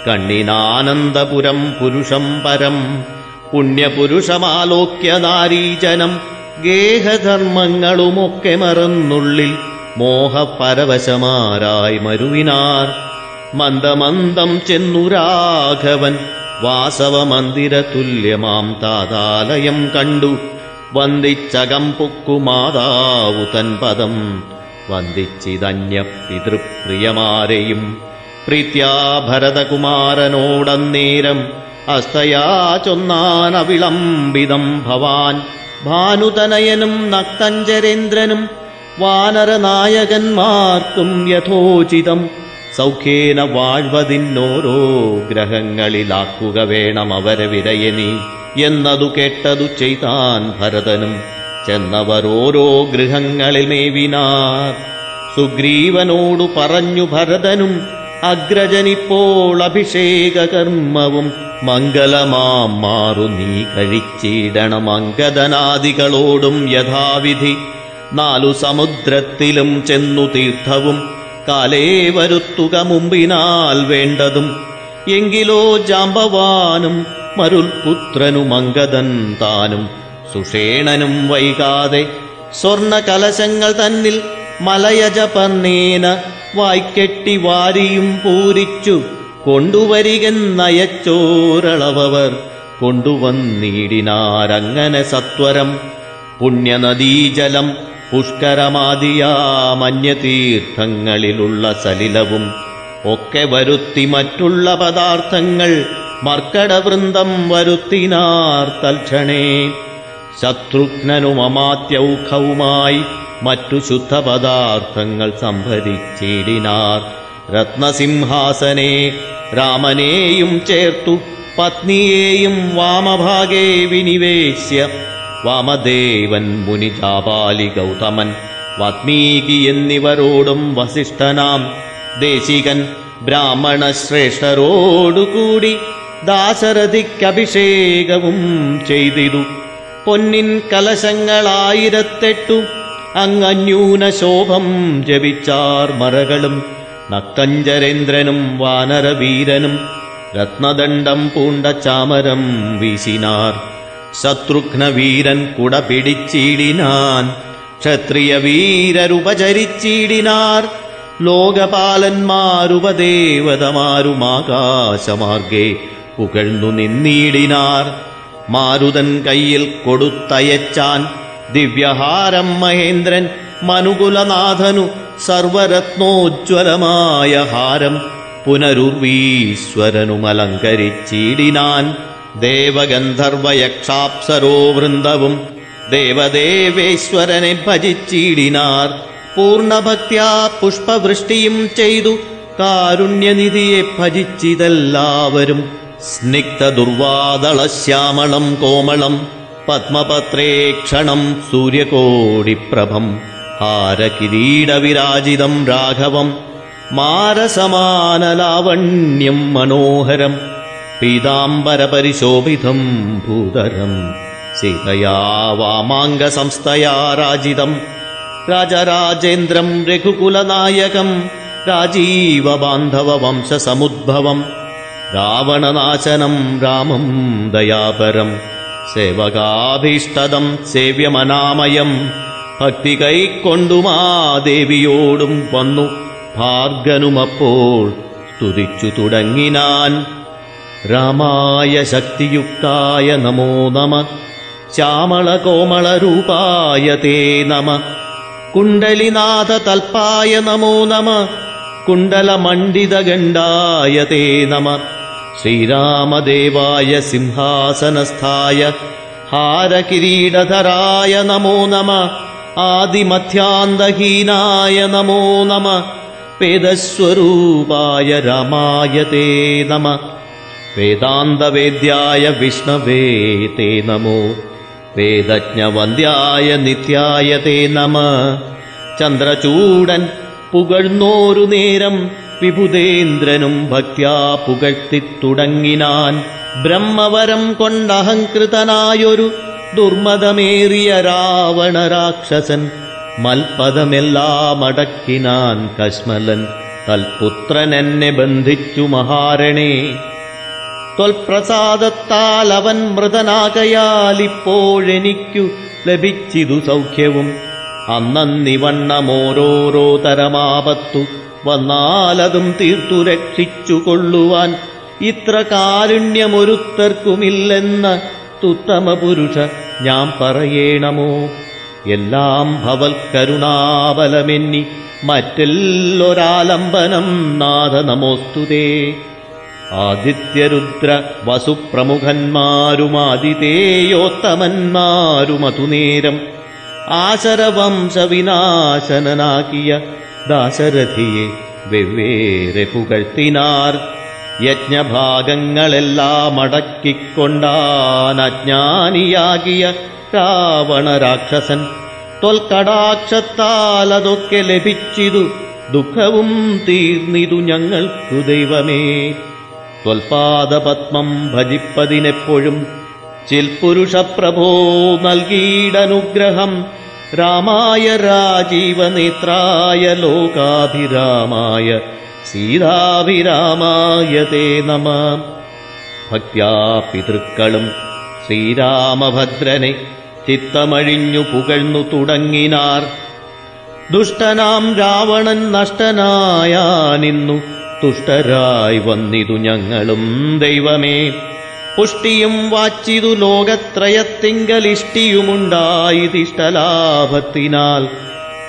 കണ്ണിനാനന്ദപുരം പുരുഷം പരം പുണ്യപുരുഷമാലോക്യനാരീജനം ഗേഹധർമ്മങ്ങളുമൊക്കെ മറന്നുള്ളിൽ മോഹപരവശമാരായി മരുവിനാർ മന്ദമന്ദം ചെന്നു രാഘവൻ വാസവമന്ദിര തുല്യമാം താതാലയം കണ്ടു വന്ദിച്ചകം പൊക്കു മാതാവു തൻ പദം വന്ദിച്ചിതന്യ പിതൃപ്രിയമാരെയും പ്രീത്യാ ഭരതകുമാരനോടന്നേരം അസ്തയാ ചൊന്നാനവിളംബിതം ഭവാൻ ഭാനുതനയനും നക്തഞ്ചരേന്ദ്രനും വാനരനായകന്മാർക്കും യഥോചിതം. സൗഖ്യേന വാഴ്വതിന്നോരോ ഗ്രഹങ്ങളിലാക്കുക വേണം അവരെ വിരയനി എന്നതു കേട്ടതു ചെയ്താൻ ഭരതനും ചെന്നവർ ഓരോ ഗൃഹങ്ങളിൽ മേവിനാർ. സുഗ്രീവനോടു പറഞ്ഞു ഭരതനും അഗ്രജനിപ്പോൾ അഭിഷേകകർമ്മവും മംഗലമാം മാറു. നീ കഴിച്ചിടണം അങ്കദനാദികളോടും യഥാവിധി. നാലു സമുദ്രത്തിലും ചെന്നു തീർത്ഥവും കാലേ വരുത്തുക മുമ്പിനാൽ വേണ്ടതും. എങ്കിലോ ജാമ്പവാനും മരുൽപുത്രനും അങ്കദൻ താനും. സുഷേണനും വൈകാതെ സ്വർണ കലശങ്ങൾ തന്നിൽ മലയജപന്നേന വായ്ക്കെട്ടി വാരിയും പൂരിച്ചു. കൊണ്ടുവരികെന്നയച്ചോരളവർ കൊണ്ടുവന്നിടിനാരങ്ങനെ സത്വരം. പുണ്യനദീജലം പുഷ്കരമാദിയാമന്യതീർത്ഥങ്ങളിലുള്ള സലിലവും ഒക്കെ വരുത്തി മറ്റുള്ള പദാർത്ഥങ്ങൾ മർക്കടവൃന്ദം വരുത്തിനാർ തൽക്ഷണേ. ശത്രുഘ്നനുമമാത്യൗഖവുമായി മറ്റു ശുദ്ധപദാർത്ഥങ്ങൾ സംഭരിച്ചിടിനാർ. രത്നസിംഹാസനെ രാമനെയും ചേർത്തു പത്നിയേയും വാമഭാഗേ വിനിവേശ്യ. വാമദേവൻ മുനിജാപാലി ഗൗതമൻ വാത്മീകി എന്നിവരോടും വസിഷ്ഠനാം. ദേശികൻ ബ്രാഹ്മണ ശ്രേഷ്ഠരോടുകൂടി ദാശരഥിക്കഭിഷേകവും ചെയ്തിതു പൊന്നിൻ കലശങ്ങളായിരത്തെട്ടു. അങ്ങന്യൂന ശോഭം ജപിച്ചാർ മറകളും. നക്കഞ്ചരേന്ദ്രനും വാനരവീരനും രത്നദണ്ഡം പൂണ്ട ചാമരം വീശിനാർ. ശത്രുഘ്നവീരൻ കുട പിടിച്ചിടിനാൻ. ക്ഷത്രിയ വീരരുപചരിച്ചിടിനാർ ലോകപാലന്മാരുപദേവതമാരുമാകാശമാർഗേ പുകഴ്ന്നു നിന്നിടിനാർ. മാരുതൻ കയ്യിൽ കൊടുത്തയച്ചാൻ ദിവ്യഹാരം മഹേന്ദ്രൻ മനുകുലനാഥനു സർവരത്നോജ്വലമായ ഹാരം പുനരുർവീശ്വരനുമലങ്കരിച്ചിടിനാൻ ദേവഗന്ധർവയക്ഷാപ്സരോ വൃന്ദവും ദേവദേവേശ്വരനെ ഭജിച്ചിടിനാർ. പൂർണഭക്യാ പുഷ്പവൃഷ്ടിയും ചെയ്തു. കാരുണ്യനിധിയെ ഭജിച്ചിതെല്ലാവരും. സ്നിഗ്ധദുർവാദളശ്യാമളം കോമളം. പത്മപത്രേ പത്മപത്രേക്ഷണം സൂര്യകോടിപ്രഭം. ഹാരകിരീടവിരാജിതം രാഘവം. മാരസമാനലാവണ്യം മനോഹരം. പീതാംബരപരിശോഭിതം ഭൂതരം സീതയാ വാമാംഗസംസ്ഥയാ രാജിതം രാജരാജേന്ദ്രം രഘുകുലനായകം രാജീവബാന്ധവവംശസമുദ്ഭവം രാവണനാശനം രാമം ദയാപരം സേവകാഭീഷ്ടദം സേവ്യമനാമയം ഭക്തി കൈക്കൊണ്ടുമാ ദേവിയോടും വന്നു ഭാർഗനുമപ്പോൾ സ്തുതിച്ചു തുടങ്ങിനാൻ रामाय शक्तियुक्ताय नमो नमः। चामळकोमलरूपाय ते नमः। कुण्डलिनाथतल्पाय नमो नमः। कुण्डलमण्डितगण्डाय ते नमः। श्रीरामदेवाय सिंहासनस्थाय। हारकिरीडधराय नमो नमः। आदिमध्यान्तहीनाय नमो नमः। पेदस्वरूपाय रामाय ते नमः। വേദാന്തവേദ്യായ വിഷ്ണവേ തേ നമോ. വേദജ്ഞവന്ദ്യായ നിത്യായ തേ നമ. ചന്ദ്രചൂടൻ പുകഴ്ന്നോരു നേരം വിഭുതേന്ദ്രനും ഭക്ത്യാ പുകഴ്ത്തിത്തുടങ്ങിനാൻ ബ്രഹ്മവരം കൊണ്ടഹങ്കൃതനായൊരു ദുർമതമേറിയ രാവണ രാക്ഷസൻ മൽപദമെല്ലാം അടക്കിനാൻ കശ്മലൻ തൽപുത്രൻ എന്നെ ബന്ധിച്ചു മഹാരണേ. ത്വൽപ്രസാദത്താൽ അവൻ മൃതനാകയാൽ ഇപ്പോഴെനിക്കു ലഭിച്ചിതു സൗഖ്യവും. അന്നന്നിവണ്ണമോരോരോ തരമാപത്തു വന്നാലതും തീർത്തു രക്ഷിച്ചുകൊള്ളുവാൻ ഇത്ര കാരുണ്യമൊരുത്തർക്കുമില്ലെന്ന തുത്തമ പുരുഷ ഞാൻ പറയേണമോ? എല്ലാം ഭവൽ കരുണാബലമെന്നി മറ്റെല്ലൊരാലംബനം നാഥ നമോസ്തുതേ. ആദിത്യരുദ്ര വസുപ്രമുഖന്മാരുമാതിഥേയോത്തമന്മാരുമതുനേരം ആശരവംശവിനാശനനാക്കിയ ദാശരഥിയെ വെവ്വേറെ പുകഴ്ത്തിനാർ യജ്ഞഭാഗങ്ങളെല്ലാം അടക്കിക്കൊണ്ടാൻ അജ്ഞാനിയാകിയ രാവണ രാക്ഷസൻ തൊൽക്കടാക്ഷത്താൽ അതൊക്കെ ലഭിച്ചിതു ദുഃഖവും തീർന്നിതു ഞങ്ങൾക്കു ദൈവമേ. ത്വൽപാദപത്മം ഭജിപ്പതിനെപ്പോഴും ചിൽപുരുഷപ്രഭോ നൽകിയിടനുഗ്രഹം രാമായ രാജീവനേത്രായ ലോകാഭിരാമായ സീതാഭിരാമായ തേ നമ. ഭക്യാ പിതൃക്കളും ശ്രീരാമഭദ്രനെ ചിത്തമഴിഞ്ഞു പുകഴ്ന്നു തുടങ്ങിനാർ. ദുഷ്ടനാം രാവണൻ നഷ്ടനായാനിന്നു തുഷ്ടരായി വന്നിതു ഞങ്ങളും ദൈവമേ. പുഷ്ടിയും വാച്ചിതു ലോകത്രയത്തിങ്കലിഷ്ടിയുമുണ്ടായിതിഷ്ടലാഭത്തിനാൽ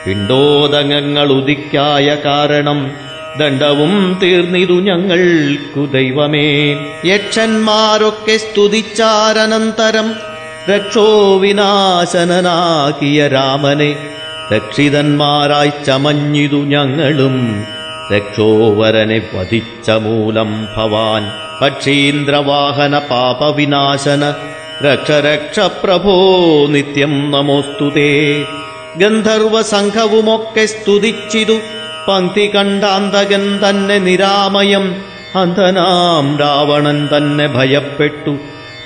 പിണ്ടോദങ്ങങ്ങൾ ഉദിക്കായ കാരണം ദണ്ഡവും തീർന്നിതു ഞങ്ങൾക്കു ദൈവമേ. യക്ഷന്മാരൊക്കെ സ്തുതിച്ചാരനന്തരം രക്ഷോ വിനാശനനാക്കിയ രാമനെ രക്ഷിതന്മാരായി ചമഞ്ഞിതു ഞങ്ങളും രക്ഷോവരനെ വധിച്ച മൂലം ഭവാൻ പക്ഷീന്ദ്രവാഹന പാപവിനാശന. രക്ഷ രക്ഷ പ്രഭോ നിത്യം നമോസ്തുതേ ഗന്ധർവസംഘവുമൊക്കെ സ്തുതിച്ചിതു. പങ്ക്തി കണ്ടാന്തകൻ തന്നെ നിരാമയം. അന്ധനാം രാവണൻ തന്നെ ഭയപ്പെട്ടു.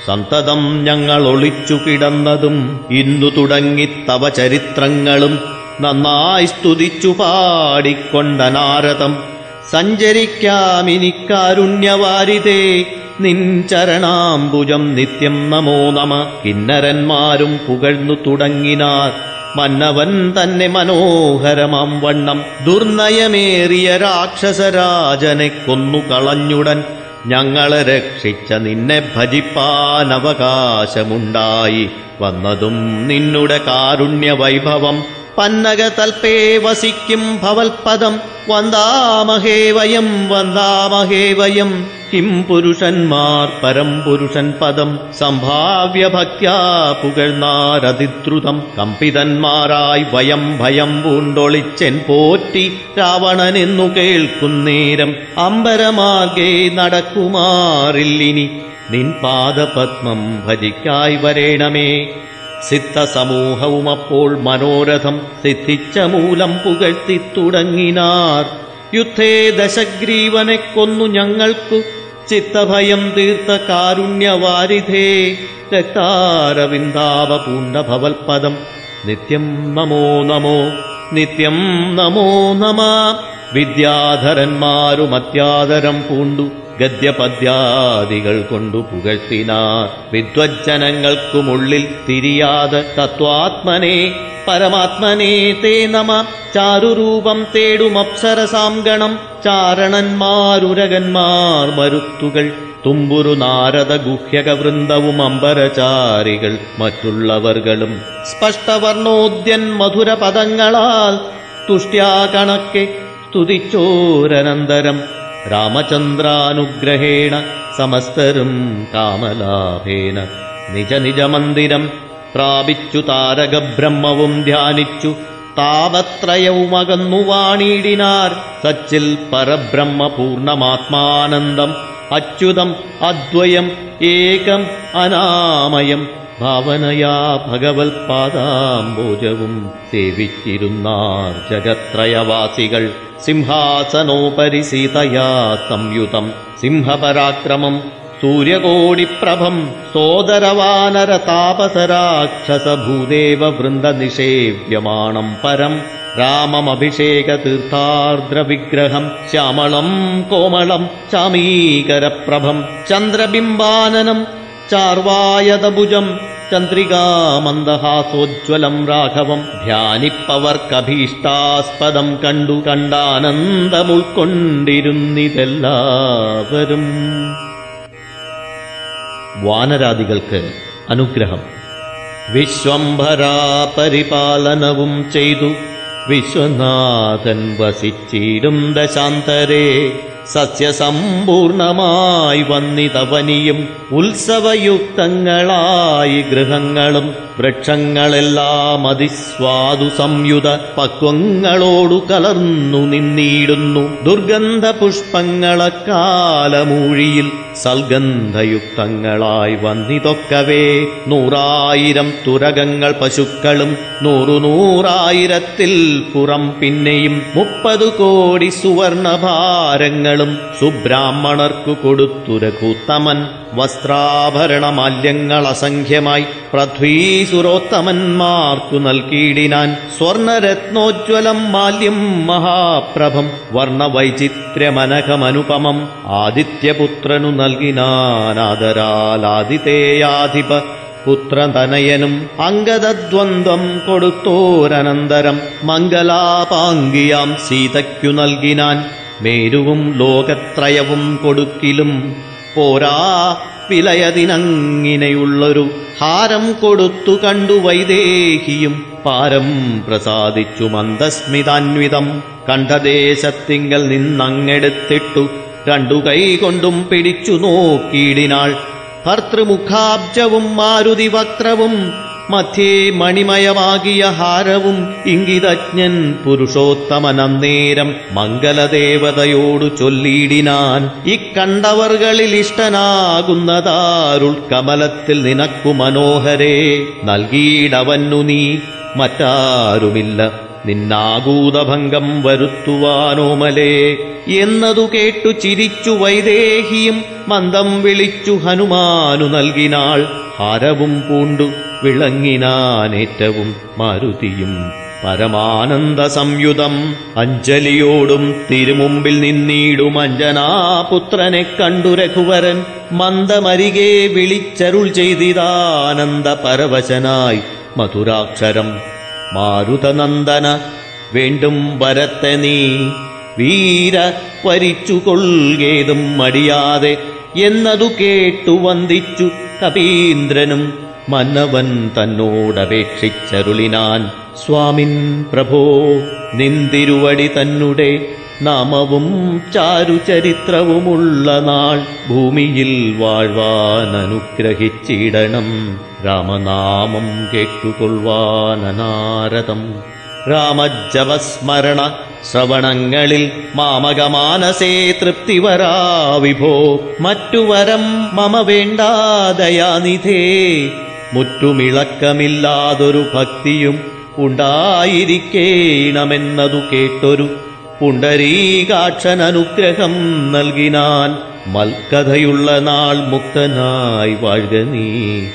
സന്തതം ഞങ്ങൾ ഒളിച്ചു കിടന്നതും ഇന്നു തുടങ്ങി തവ ചരിത്രങ്ങളും നന്നായി സ്തുതിച്ചു പാടിക്കൊണ്ട നാരദം. സഞ്ചരിക്കാമിനിക്കാരുണ്യവാരിതേ നിൻ ചരണാംബുജം നിത്യം നമോ നമ. കിന്നരന്മാരും പുകഴ്ന്നു തുടങ്ങിനാർ. മന്നവൻ തന്നെ മനോഹരമാം വണ്ണം. ദുർനയമേറിയ രാക്ഷസരാജനെ കൊന്നു കളഞ്ഞുടൻ. ഞങ്ങളെ രക്ഷിച്ച നിന്നെ ഭജിപ്പാനവകാശമുണ്ടായി. വന്നതും നിന്നുടെ കാരുണ്യ വൈഭവം പന്നകതൽപേ വസിക്കും ഭവൽപദം. വന്ദാമഹേ വയം വന്ദാമഹേ വയം. കിം പുരുഷന്മാർ പരം പുരുഷൻ പദം. സംഭാവ്യ ഭക്യാ പുകഴ്ന്നാരതിദ്രുതം കമ്പിതന്മാരായി വയം ഭയം പൂണ്ടൊളിച്ചെൻ പോറ്റി രാവണനെന്നു കേൾക്കുന്നേരം അമ്പരമാകേ നടക്കുമാറില്ലിനി. നിൻ പാദപത്മം ഭജിക്കായി വരേണമേ. സിദ്ധസമൂഹവും അപ്പോൾ മനോരഥം സിദ്ധിച്ച മൂലം പുകഴ്ത്തി തുടങ്ങിനാർ. യുദ്ധേ ദശഗ്രീവനെ കൊന്നു ഞങ്ങൾക്കു ചിത്തഭയം തീർത്ത കാരുണ്യവാരിധേ. രക്താരവിന്ദാവ പൂണ്ടഭവൽപദം നിത്യം നമോ നമോ നിത്യം നമോ നമ. വിദ്യാധരന്മാരും അത്യാദരം പൂണ്ടു. ഗദ്യപദ്യാദികൾ കൊണ്ടു പുകഴ്ത്തിനാർ. വിദ്വജ്ജനങ്ങൾക്കുമുള്ളിൽ തിരിയാതെ തത്വാത്മനെ പരമാത്മനെ തേ നമ. ചാരുരൂപം തേടും അപ്സരസാംഗണം ചാരണന്മാരുരകന്മാർ മരുത്തുകൾ. തുമ്പുരു നാരദ ഗുഹ്യക വൃന്ദവും അമ്പരചാരികൾ മറ്റുള്ളവർകളും. സ്പഷ്ടവർണോദ്യൻ മധുര പദങ്ങളാൽ തുഷ്ട്യാ കണക്കെ സ്തുതിച്ചോരനന്തരം. രാമചന്ദ്രാനുഗ്രഹേണ സമസ്തരും കാമലാഭേന നിജ നിജ മന്ദിരം പ്രാപിച്ചു താരകബ്രഹ്മവും ധ്യാനിച്ചു താപത്രയവുമകന്നു വാണിടിനാർ സച്ചിൽ പരബ്രഹ്മ പൂർണ്ണമാത്മാനന്ദം അച്യുതം അദ്വയം ഏകം അനാമയം ഭാവനയാ ഭഗവത് പാദാംബോജവും സേവിച്ചിരുന്നാർ ജഗത്രയവാസികൾ സിംഹാസനോപരി സീതയാ സംയുതം സിംഹപരാക്രമം സൂര്യകോടിപ്രഭം സോദരവാനര താപസരാക്ഷസ ഭൂദേവ വൃന്ദ നിഷേവ്യമാണം പരം വിഗ്രഹം ശ്യാമളം കോമളം ചാമീകരപ്രഭം ചന്ദ്രബിംബാനനം ചാർവായതഭുജം ചന്ദ്രികാമന്ദഹാസോജ്വലം രാഘവം. ധ്യാനിപ്പവർക്കഭീഷ്ടാസ്പദം കണ്ടു കണ്ടാനന്ദമുൾക്കൊണ്ടിരുന്നിതെല്ലാവരും. വാനരാദികൾക്ക് അനുഗ്രഹം. വിശ്വംഭരാ പരിപാലനവും ചെയ്തു. വിശ്വനാഥൻ വസിച്ചിടും ദശാന്തരേ. സസ്യസമ്പൂർണമായി വന്നിതവനിയും ഉത്സവയുക്തങ്ങളായി ഗൃഹങ്ങളും വൃക്ഷങ്ങളെല്ലാം അതിസ്വാദു സംയുത പക്വങ്ങളോടു കലർന്നു നിന്നിടുന്നു. ദുർഗന്ധ പുഷ്പങ്ങളക്കാലമൂഴിയിൽ സൽഗന്ധയുക്തങ്ങളായി വന്നിതൊക്കവേ. നൂറായിരം തുരകങ്ങൾ പശുക്കളും നൂറു നൂറായിരത്തിൽ പുറം പിന്നെയും മുപ്പതു കോടി സുവർണഭാരങ്ങളും സുബ്രാഹ്മണർക്കു കൊടുത്തു രഘുത്തമൻ. വസ്ത്രാഭരണമാല്യങ്ങൾ അസംഖ്യമായി പൃഥ്വീസുരോത്തമന്മാർക്കു നൽകിയിടിനാൻ. സ്വർണരത്നോജ്വലം മാല്യം മഹാപ്രഭം. വർണവൈചിത്ര്യമനകമനുപമം ആദിത്യപുത്രനു നൽകിനാനാദരാലാദിതേയാധിപ. പുത്രതനയനും അംഗദദ്വന്ദ്വം കൊടുത്തോരനന്തരം മംഗലാപാങ്കിയാം സീതയ്ക്കു നൽകിനാൻ. മേരുവും ലോകത്രയവും കൊടുക്കിലും പോരാ വിലയതിനങ്ങിനെയുള്ളൊരു ഹാരം കൊടുത്തു കണ്ടു വൈദേഹിയും പാരം പ്രസാദിച്ചു മന്ദസ്മിതാന്വിതം. കണ്ഠദേശത്തിങ്കൽ നിന്നങ്ങെടുത്തിട്ടു രണ്ടു കൈകൊണ്ടും പിടിച്ചു നോക്കിയിടിനാൾ. ഭർത്തൃമുഖാബ്ജവും മാരുതി വക്രവും മധ്യേ മണിമയമാകിയ ഹാരവും ഇംഗിതജ്ഞൻ പുരുഷോത്തമനന്നേരം മംഗലദേവതയോടു ചൊല്ലിയിടിനാൻ. ഇക്കണ്ടവർകളിൽ ഇഷ്ടനാകുന്നതാരുൾ കമലത്തിൽ നിനക്കു മനോഹരേ നൽകിയിടവന്നു നീ. മറ്റാരുമില്ല നിന്നാകൂതഭംഗം വരുത്തുവാനോമലേ. എന്നതു കേട്ടു ചിരിച്ചു വൈദേഹിയും മന്ദം വിളിച്ചു ഹനുമാനു നൽകിനാൾ. ഹാരവും പൂണ്ടു. വിളങ്ങിനാനേറ്റവും മാരുതിയും. പരമാനന്ദ സംയുതം അഞ്ജലിയോടും തിരുമുമ്പിൽ നിന്നീടും അഞ്ജനാപുത്രനെ കണ്ടു രഘുവരൻ മന്ദമരികെ വിളിച്ചരുൾ ചെയ്തിതാനന്ദ പരവശനായി. മധുരാക്ഷരം മാരുതനന്ദന വേണ്ടും വരത്തെ നീ വീര വരിച്ചു കൊൾകേതും മടിയാതെ എന്നതു കേട്ടു വന്ദിച്ചു കപീന്ദ്രനും. മന്നവൻ തന്നോടപേക്ഷിച്ചരുളിനാൻ. സ്വാമിൻ പ്രഭോ നിന്തിരുവടി തന്നുടെ നാമവും ചാരുചരിത്രവുമുള്ള നാൾ ഭൂമിയിൽ വാഴ്വാൻ അനുഗ്രഹിച്ചിടണം രാമനാമം കേട്ടുകൊള്ളുവാനാരതം രാമജവസ്മരണ ശ്രവണങ്ങളിൽ മാമകമാനസേ തൃപ്തി വരാ വിഭോ. മറ്റു വരം മമ വേണ്ടാദയാനിധേ മുറ്റുമിളക്കമില്ലാതൊരു ഭക്തിയും ഉണ്ടായിരിക്കേണമെന്നതു കേട്ടൊരു പുണ്ടരീകാക്ഷൻ അനുഗ്രഹം നൽകിനാൻ മൽക്കഥയുള്ള നാൾ മുക്തനായി വാഴുക നീ.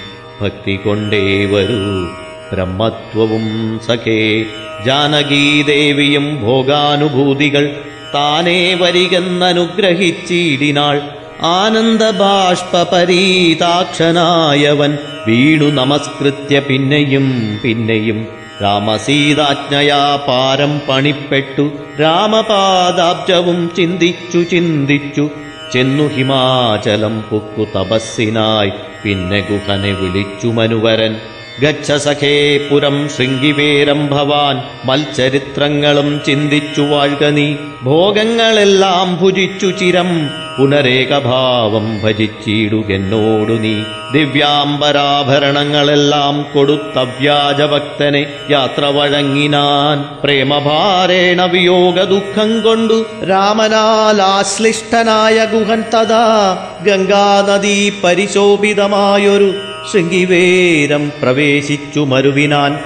ഭക്തി കൊണ്ടേ വരൂ. ബ്രഹ്മത്വവും സഖേ. ജാനകീദേവിയും ഭോഗാനുഭൂതികൾ താനേ വരികെന്നനുഗ്രഹിച്ചിടിനാൾ ആനന്ദബാഷ്പരീതാക്ഷനായവൻ വീണു നമസ്കൃത്യ പിന്നെയും പിന്നെയും. രാമസീതാജ്ഞയാ പാരം പണിപ്പെട്ടു. രാമപാദാബ്ജവും ചിന്തിച്ചു ചിന്തിച്ചു. ചെന്നു ഹിമാചലം പൊക്കു തപസ്സിനായി. പിന്നെ ഗുഹനെ വിളിച്ചു മനുവരൻ. ഗച്ഛ സഖേ പുരം ശൃംഗിവേരം ഭവാൻ മൽചരിത്രങ്ങളും ചിന്തിച്ചു വാഴ്ക നീ. ഭോഗങ്ങളെല്ലാം ഭുജിച്ചു ചിരം പുനരേകഭാവം ഭജിച്ചിടുകെന്നോടു നീ. ദിവ്യാംബരാഭരണങ്ങളെല്ലാം കൊടുത്തവ്യാജഭക്തനെ യാത്ര വഴങ്ങിനാൻ പ്രേമഭാരേണ വിയോഗ ദുഃഖം കൊണ്ടു രാമനാലാശ്ലിഷ്ടനായ ഗുഹൻ തഥാ ഗംഗാനദീ പരിശോഭിതമായൊരു ശൃംഗിവേരം പ്രവേശിച്ചു മരുവിനാൻ.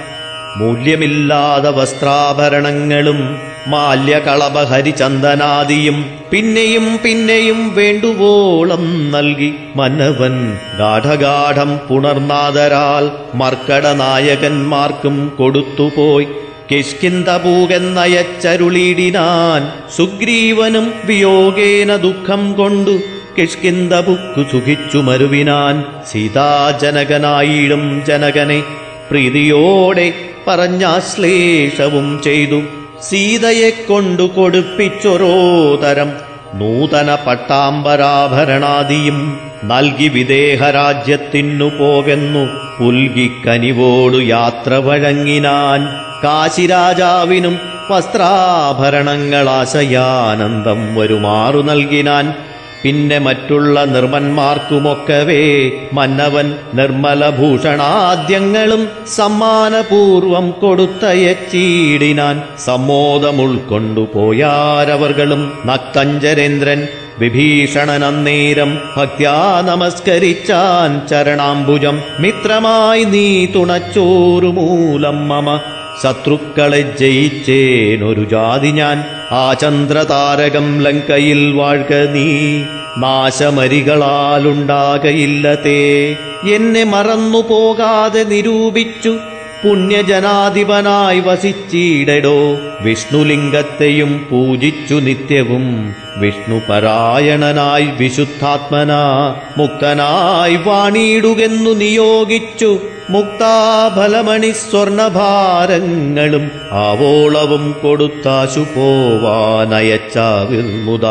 മൂല്യമില്ലാതെ വസ്ത്രാഭരണങ്ങളും മാല്യകളഭഹരിചന്ദനാദിയും പിന്നെയും പിന്നെയും വേണ്ടുവോളം നൽകി മനവൻ ഗാഠഗാഠം പുണർനാദരാൽ മർക്കടനായകന്മാർക്കും കൊടുത്തുപോയി. കിഷ്കിന്തപൂകെന്നയച്ചരുളിടിനാൻ സുഗ്രീവനും വിയോഗേന ദുഃഖം കൊണ്ടു കിഷ്കിന്തപുക്കു സുഖിച്ചു മരുവിനാൻ സീതാജനകനായിടും ജനകനെ. പ്രീതിയോടെ പറഞ്ഞാശ്ലേഷവും ചെയ്തു. സീതയെ കൊണ്ടു കൊടുപ്പിച്ചൊരോ തരം നൂതന പട്ടാംബരാഭരണാദിയും നൽകി വിദേഹരാജ്യത്തിനു പോകെന്നു പുൽകിക്കനിവോടു യാത്ര വഴങ്ങിനാൻ കാശിരാജാവിനും വസ്ത്രാഭരണങ്ങളാശയാനന്ദം വരുമാറു നൽകിനാൻ പിന്നെ മറ്റുള്ള നിർമ്മന്മാർക്കുമൊക്കവേ മന്നവൻ നിർമ്മലഭൂഷണാദ്യങ്ങളും സമ്മാനപൂർവം കൊടുത്തയച്ചീടിനാൻ സമ്മോദമുൾക്കൊണ്ടുപോയാരവർകളും നക്തഞ്ചരേന്ദ്രൻ വിഭീഷണനന്നേരം ഭക്യാ നമസ്കരിച്ചാൻ ചരണാംബുജം മിത്രമായി നീ തുണച്ചോറുമൂലം മമ ശത്രുക്കളെ ജയിച്ചേനൊരു ജാതി ഞാൻ ആ ചന്ദ്രതാരകം ലങ്കയിൽ വാഴ്ക നീ. നാശമരികളാലുണ്ടാകയില്ലതേ എന്നെ മറന്നു പോകാതെ നിരൂപിച്ചു. പുണ്യജനാധിപനായി വസിച്ചിടടോ. വിഷ്ണുലിംഗത്തെയും പൂജിച്ചു നിത്യവും. വിഷ്ണുപരായണനായി വിശുദ്ധാത്മനാ. മുക്തനായി വാണിയിടുകെന്നു നിയോഗിച്ചു. മുക്താഫലമണി സ്വർണഭാരങ്ങളും ആവോളവും കൊടുത്താശു പോവാനയച്ചാവിർമുത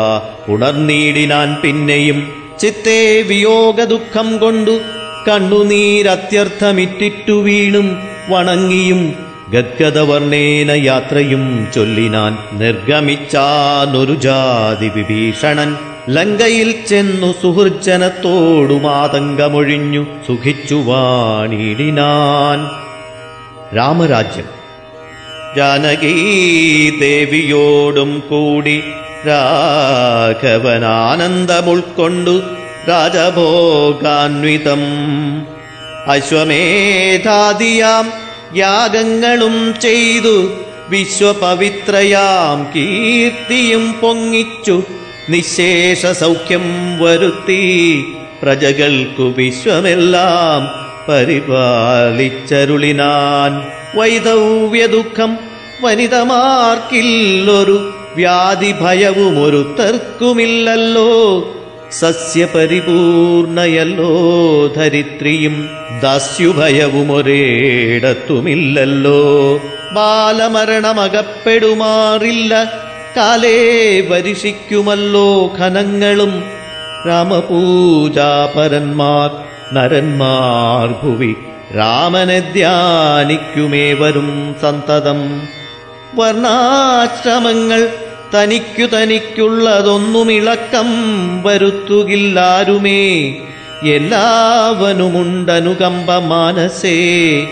ഉണർന്നീടിനാൻ പിന്നെയും. ചിത്തേ വിയോഗ ദുഃഖം കൊണ്ടു കണ്ണുനീരത്യർത്ഥമിറ്റിറ്റു വീണും വണങ്ങിയും ഗദ്ഗതവർണേന യാത്രയും ചൊല്ലിനാൻ നിർഗമിച്ചാനൊരു ജാതി വിഭീഷണൻ. ലങ്കയിൽ ചെന്നു സുഹൃജനത്തോടു മാതങ്കമൊഴിഞ്ഞു സുഖിച്ചു വാണിടിനാൻ രാമരാജ്യം. ജാനകീ ദേവിയോടും കൂടി രാഘവനാനന്ദമുൾക്കൊണ്ടു രാജഭോഗാന്വിതം. അശ്വമേധാദിയാം യാഗങ്ങളും ചെയ്തു വിശ്വപവിത്രയാം കീർത്തിയും പൊങ്ങിച്ചു നിശേഷ സൗഖ്യം വരുത്തി പ്രജകൾക്കു വിശ്വമെല്ലാം പരിപാലിച്ചരുളിനാൻ. വൈദവ്യ ദുഃഖം വനിതമാർക്കില്ലൊരു വ്യാധി ഭയവും ഒരുത്തർക്കുമില്ലല്ലോ. സസ്യപരിപൂർണയല്ലോ ധരിത്രിയും ദാസ്യുഭയവും ഒരേടത്തുമില്ലല്ലോ ബാലമരണമകപ്പെടുമാറില്ല കാലേ വരിഷിക്കുമല്ലോ ഖനങ്ങളും രാമപൂജാപരന്മാർ നരന്മാർ ഭുവി. രാമനെ ധ്യാനിക്കുമേവരും സന്തതം. വർണാശ്രമങ്ങൾ തനിക്കു തനിക്കുള്ളതൊന്നുമിളക്കം വരുത്തുകില്ലാരുമേ. എല്ലാവനുമുണ്ടനുകമ്പ മാനസേ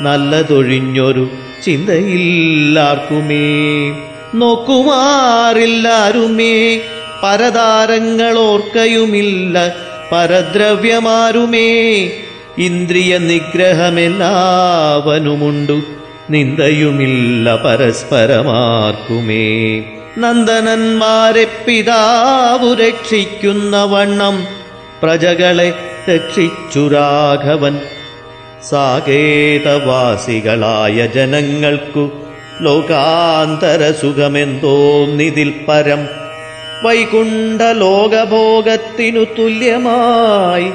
നല്ലതൊഴിഞ്ഞൊരു ചിന്തയില്ലാർക്കുമേ. നോക്കുമാറില്ലാരുമേ. പരതാരങ്ങളോർക്കയുമില്ല പരദ്രവ്യമാരുമേ. ഇന്ദ്രിയ നിഗ്രഹമെല്ലാവനുമുണ്ടു നിന്ദയുമില്ല പരസ്പരമാർക്കുമേ. നന്ദനന്മാരെ പിതാവു രക്ഷിക്കുന്ന വണ്ണം പ്രജകളെ രക്ഷിച്ചു രാഘവൻ. സാകേതവാസികളായ ജനങ്ങൾക്കു ലോകാന്തര സുഖമെന്തോന്നിതിൽ പരം വൈകുണ്ഠ ലോകഭോഗത്തിനു തുല്യമായി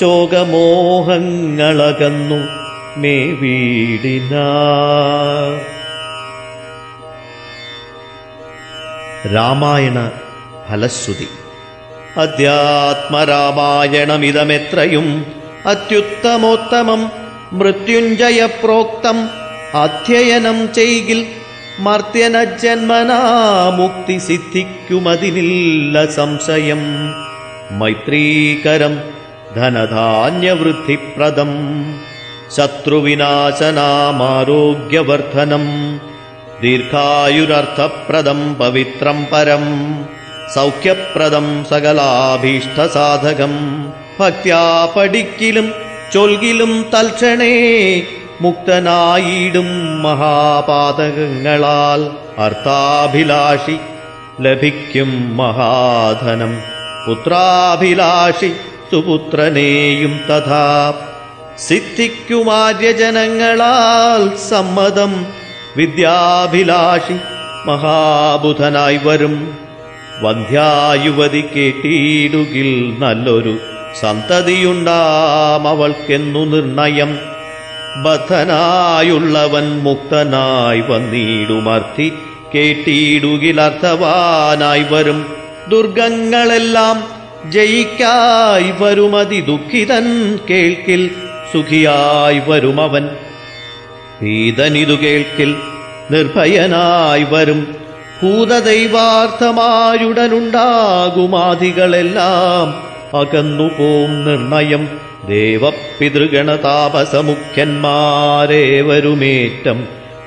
ശോകമോഹങ്ങളകന്നു മേ വീടിന രാമായണ ഫലശ്രുതി. അധ്യാത്മരാമായണമിതമെത്രയും അത്യുത്തമോത്തമം മൃത്യുഞ്ജയ പ്രോക്തം അധ്യയനം ചെയ്യിൽ മർത്യനജന്മനാ മുക്തി സിദ്ധിക്കുമതിനില്ല സംശയം. മൈത്രീകരം ധനധാന്യവൃദ്ധിപ്രദം. ശത്രുവിനാശനാമാരോഗ്യവർദ്ധനം. ദീർഘായുരർത്ഥപ്രദം പവിത്രം പരം. സൗഖ്യപ്രദം സകലാഭീഷ്ടസാധകം. ഭക്ത്യാ പഠിക്കിലും ചൊൽകിലും തൽക്ഷണേ മുക്തനായിടും മഹാപാതകങ്ങളാൽ അർത്ഥാഭിലാഷി ലഭിക്കും മഹാധനം. പുത്രാഭിലാഷി സുപുത്രനെയും തഥാ. സിദ്ധിക്കുമാര്യജനങ്ങളാൽ സമ്മതം വിദ്യാഭിലാഷി മഹാബുധനായി വരും. വന്ധ്യായുവതി കേട്ടിടുകിൽ നല്ലൊരു സന്തതിയുണ്ടാം അവൾക്കെന്നു നിർണയം. ബദ്ധനായുള്ളവൻ മുക്തനായി വന്നിടുമർത്തി കേട്ടിയിടുകിലർത്ഥവാനായി വരും. ദുർഗങ്ങളെല്ലാം ജയിക്കായി വരുമതി ദുഃഖിതൻ കേൾക്കിൽ സുഖിയായി വരുമവൻ. ഭീതനിതു കേൾക്കിൽ നിർഭയനായി വരും. ഭൂതദൈവാർത്ഥമായുടനുണ്ടാകുമാതികളെല്ലാം അകന്നുപോം നിർണയം. ദേവപിതൃഗണതാപസമുഖ്യന്മാരേവരുമേറ്റം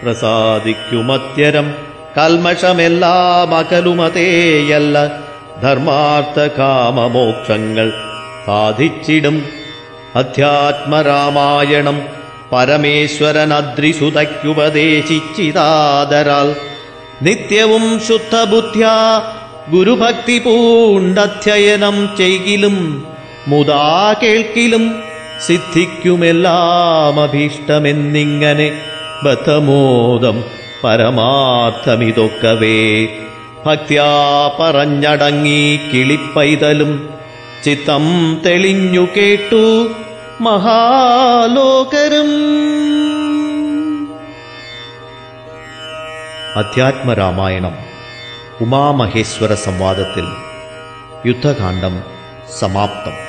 പ്രസാദിക്കുമത്യരം കൽമഷമെല്ലാം അകലുമതേയല്ല ധർമാർത്ഥ കാമമോക്ഷങ്ങൾ സാധിച്ചിടും. അധ്യാത്മരാമായണം പരമേശ്വരനദ്രിസുതയ്ക്കുപദേശിച്ചിതാദരാൽ നിത്യവും ശുദ്ധബുദ്ധ്യാ ഗുരുഭക്തി പൂണ്ടധ്യയനം ചെയ്കിലും മുതാ കേൾക്കിലും സിദ്ധിക്കുമെല്ലാം അഭീഷ്ടമെന്നിങ്ങനെ ബദ്ധമോദം പരമാർത്ഥമിതൊക്കവേ. ഭക്ത്യാ പറഞ്ഞടങ്ങി കിളിപ്പൈതലും ചിത്തം തെളിഞ്ഞു കേട്ടു മഹാലോകരും. അധ്യാത്മരാമായണം ഉമാമഹേശ്വര സംവാദത്തിൽ യുദ്ധകാന്ഡം സമാപ്തം.